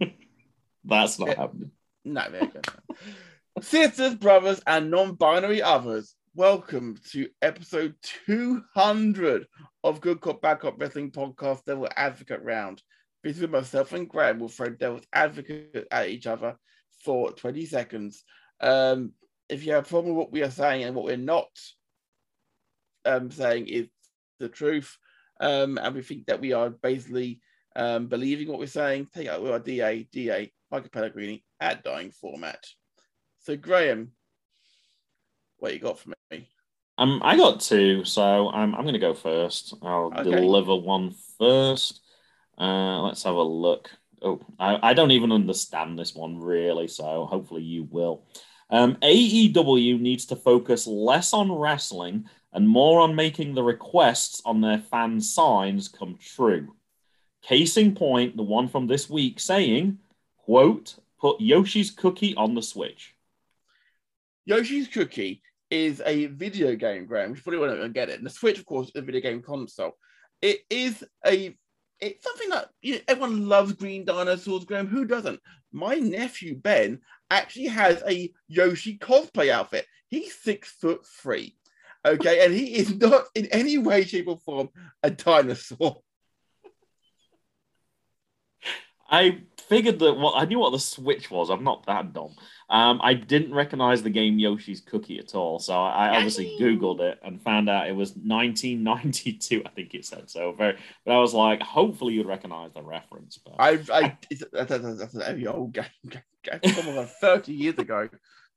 That's not Yeah. happening. No, there you. Sisters, brothers, and non-binary others, welcome to episode 200 of Good Cop Bad Cop Wrestling Podcast Devil Advocate Round. Between myself and Graham will throw Devil's Advocate at each other for 20 seconds. Um, if you have a problem with what we are saying and what we're not um, saying is the truth, um, and we think that we are basically um, believing what we're saying, take out our DA, DA, Michael Pellegrini at dying format. So, Graham, what you got for me? Um, I got two, so I'm, I'm going to go first. I'll Okay. deliver one first. Uh, let's have a look. Oh, I, I don't even understand this one really, so hopefully you will. Um, AEW needs to focus less on wrestling and more on making the requests on their fan signs come true. Case in point, the one from this week saying, quote, put Yoshi's cookie on the Switch. Yoshi's Cookie is a video game, Graham. You probably won't get it. And the Switch, of course, is a video game console. It is a it's something that you know, everyone loves green dinosaurs, Graham. Who doesn't? My nephew Ben actually has a Yoshi cosplay outfit. He's six foot three. Okay, and he is not in any way, shape, or form a dinosaur. I figured that well, I knew what the Switch was. I'm not that dumb. Um, I didn't recognize the game Yoshi's Cookie at all, so I obviously Googled it and found out it was 1992. I think it said so. Very, but I was like, hopefully you'd recognize the reference. But I, I, it's, that's, that's, that's a very old game. game from like 30 years ago.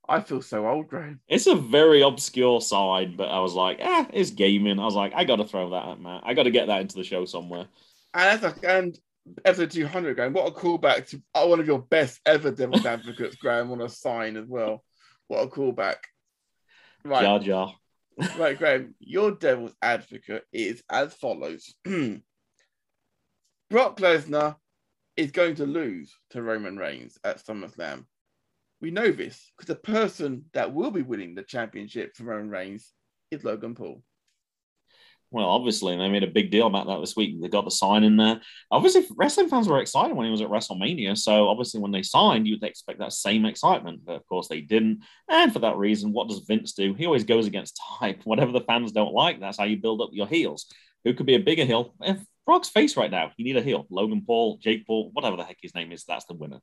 I feel so old, Graham. it's a very obscure side, but I was like, eh, it's gaming. I was like, I got to throw that at Matt. I got to get that into the show somewhere. And that's a, and episode 200, Graham. What a callback to uh, one of your best ever Devil's Advocates, Graham, on a sign as well. What a callback. Right, Jar Jar. right, Graham. Your Devil's Advocate is as follows Brock Lesnar is going to lose to Roman Reigns at SummerSlam. We know this because the person that will be winning the championship for Roman Reigns is Logan Paul. Well, obviously, they made a big deal about that this week. They got the sign in there. Obviously, wrestling fans were excited when he was at WrestleMania. So, obviously, when they signed, you'd expect that same excitement. But of course, they didn't. And for that reason, what does Vince do? He always goes against type. Whatever the fans don't like, that's how you build up your heels. Who could be a bigger heel? Eh, if Brock's face right now, you need a heel. Logan Paul, Jake Paul, whatever the heck his name is, that's the winner.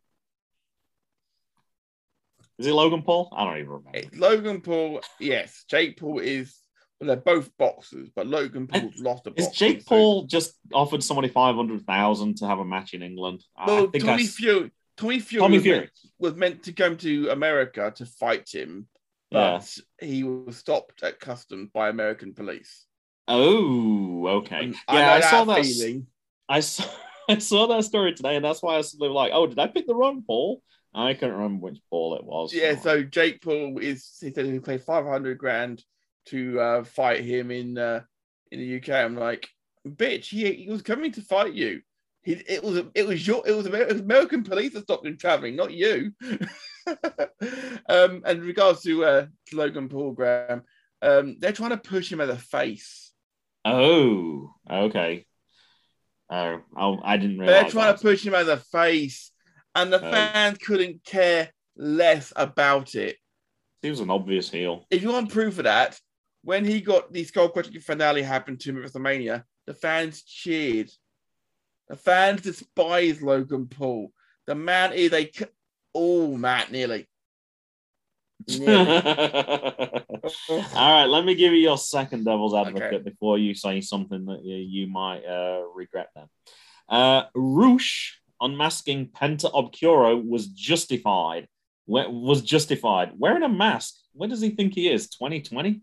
Is it Logan Paul? I don't even remember. Logan Paul, yes. Jake Paul is, well, they're both boxers, but Logan Paul's lost a Is box. Jake Paul just offered somebody 500000 to have a match in England? I Well, think Tommy I- Fury, Tommy Fury, Tommy was, Fury. Meant, was meant to come to America to fight him, Yeah. but he was stopped at customs by American police. Oh, okay. And yeah, know I, saw that. feeling. I saw, I saw that story today, and that's why I was like, oh, did I pick the wrong Paul? I can't remember which Paul it was. Yeah, so Jake Paul is he said he paid five hundred grand to uh, fight him in uh, in the UK. I'm like, bitch, he, he was coming to fight you. He, it was it was your it was, Amer- it was American police that stopped him traveling, not you. um, and in regards to uh, to Logan Paul, Graham, um, they're trying to push him as a face. Oh, okay. Oh, oh I didn't realize. They're trying that. to push him as a face, and the Oh. fans couldn't care less about it. He was an obvious heel. if you want proof of that, when he got the Skull Crushing finale happened to him at WrestleMania, the fans cheered. The fans despise Logan Paul. The man is a. c- Oh, Matt, nearly. Nearly. All right, let me give you your second devil's advocate Okay. before you say something that you, you might uh, regret then. Uh, Rush unmasking Penta Obscuro was justified. Was justified. Wearing a mask. Where does he think he is? 2020?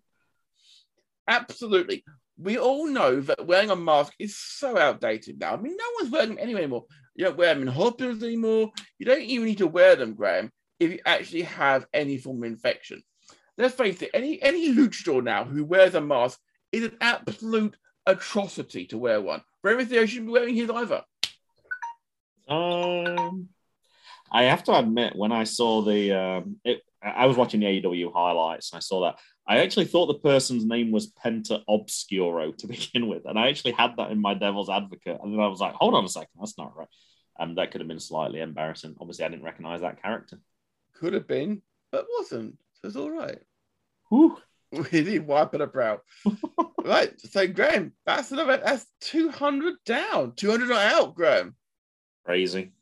Absolutely. We all know that wearing a mask is so outdated now. I mean, no one's wearing them anymore. You don't wear them in hospitals anymore. You don't even need to wear them, Graham, if you actually have any form of infection. Let's face it, any any luchador now who wears a mask is an absolute atrocity to wear one. Rey Mysterio shouldn't be wearing his either. Um, I have to admit, when I saw the, um, it, I was watching the AEW highlights and I saw that. I actually thought the person's name was Penta Obscuro to begin with, and I actually had that in my Devil's Advocate, and then I was like, "Hold on a second, that's not right." Um, that could have been slightly embarrassing. Obviously, I didn't recognize that character. Could have been, but wasn't. So it's all right. Whew. We need wiping a brow. right. So Graham, that's another that's 200 down. 200 not out, Graham. Crazy.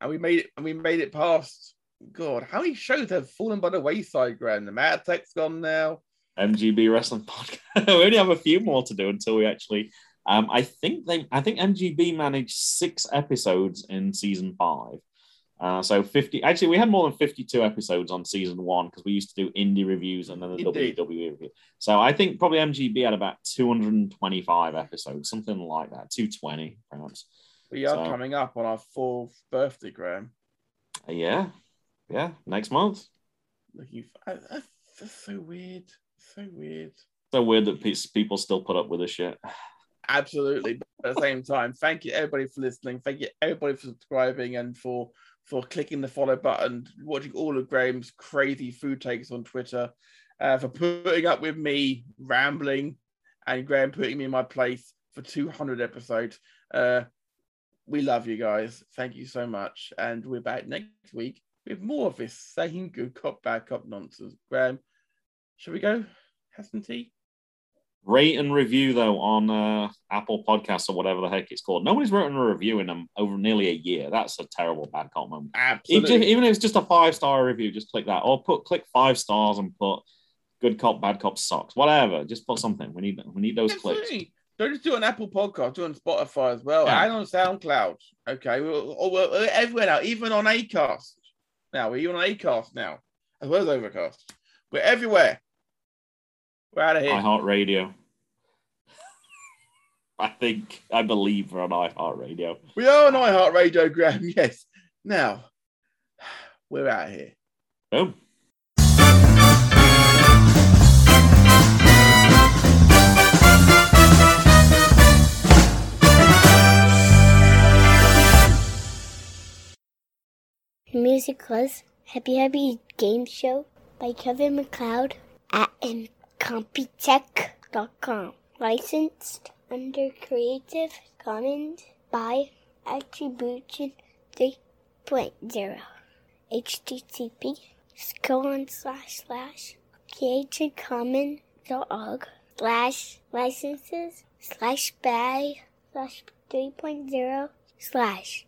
And we made it and we made it past. God, how many shows have fallen by the wayside, Graham? The Mad Tech's gone now. MGB Wrestling Podcast. we only have a few more to do until we actually. Um, I think they. I think MGB managed six episodes in season five. Uh, so fifty. Actually, we had more than fifty-two episodes on season one because we used to do indie reviews and then the Indeed. WWE review. So I think probably MGB had about two hundred and twenty-five episodes, something like that, two twenty perhaps. We are So- coming up on our fourth birthday, Graham. Uh, yeah, yeah. Next month. Looking for, I- that's, that's so weird. So weird. So weird that pe- people still put up with this shit. Absolutely. But at the same time, thank you everybody for listening. Thank you everybody for subscribing and for for clicking the follow button, watching all of Graham's crazy food takes on Twitter, uh, for putting up with me rambling and Graham putting me in my place for 200 episodes. Uh, we love you guys. Thank you so much. And we're back next week with more of this same good cop, bad cop nonsense. Graham, shall we go? Have some tea? rate and review though on uh, Apple Podcasts or whatever the heck it's called. Nobody's written a review in them over nearly a year. That's a terrible bad cop moment. Even, Absolutely. even if it's just a five star review, just click that or put click five stars and put good cop, bad cop sucks, whatever. Just put something. We need we need those clicks. Don't just do an Apple podcast, do it on Spotify as well, Yeah. and on SoundCloud. Okay, we're, we're, we're everywhere now, even on Acast. Now we're even on Acast now, as well as Overcast. We're everywhere. We're out of here. iHeartRadio. I think I believe we're on iHeartRadio. We are on iHeartRadio, Graham. Yes. Now we're out of here. Boom. The music was Happy Happy Game Show by Kevin MacLeod at Incompetech.com. Licensed under Creative Commons by Attribution 3.0. HTTP colon slash slash creativecommons.org slash licenses slash by slash 3.0 slash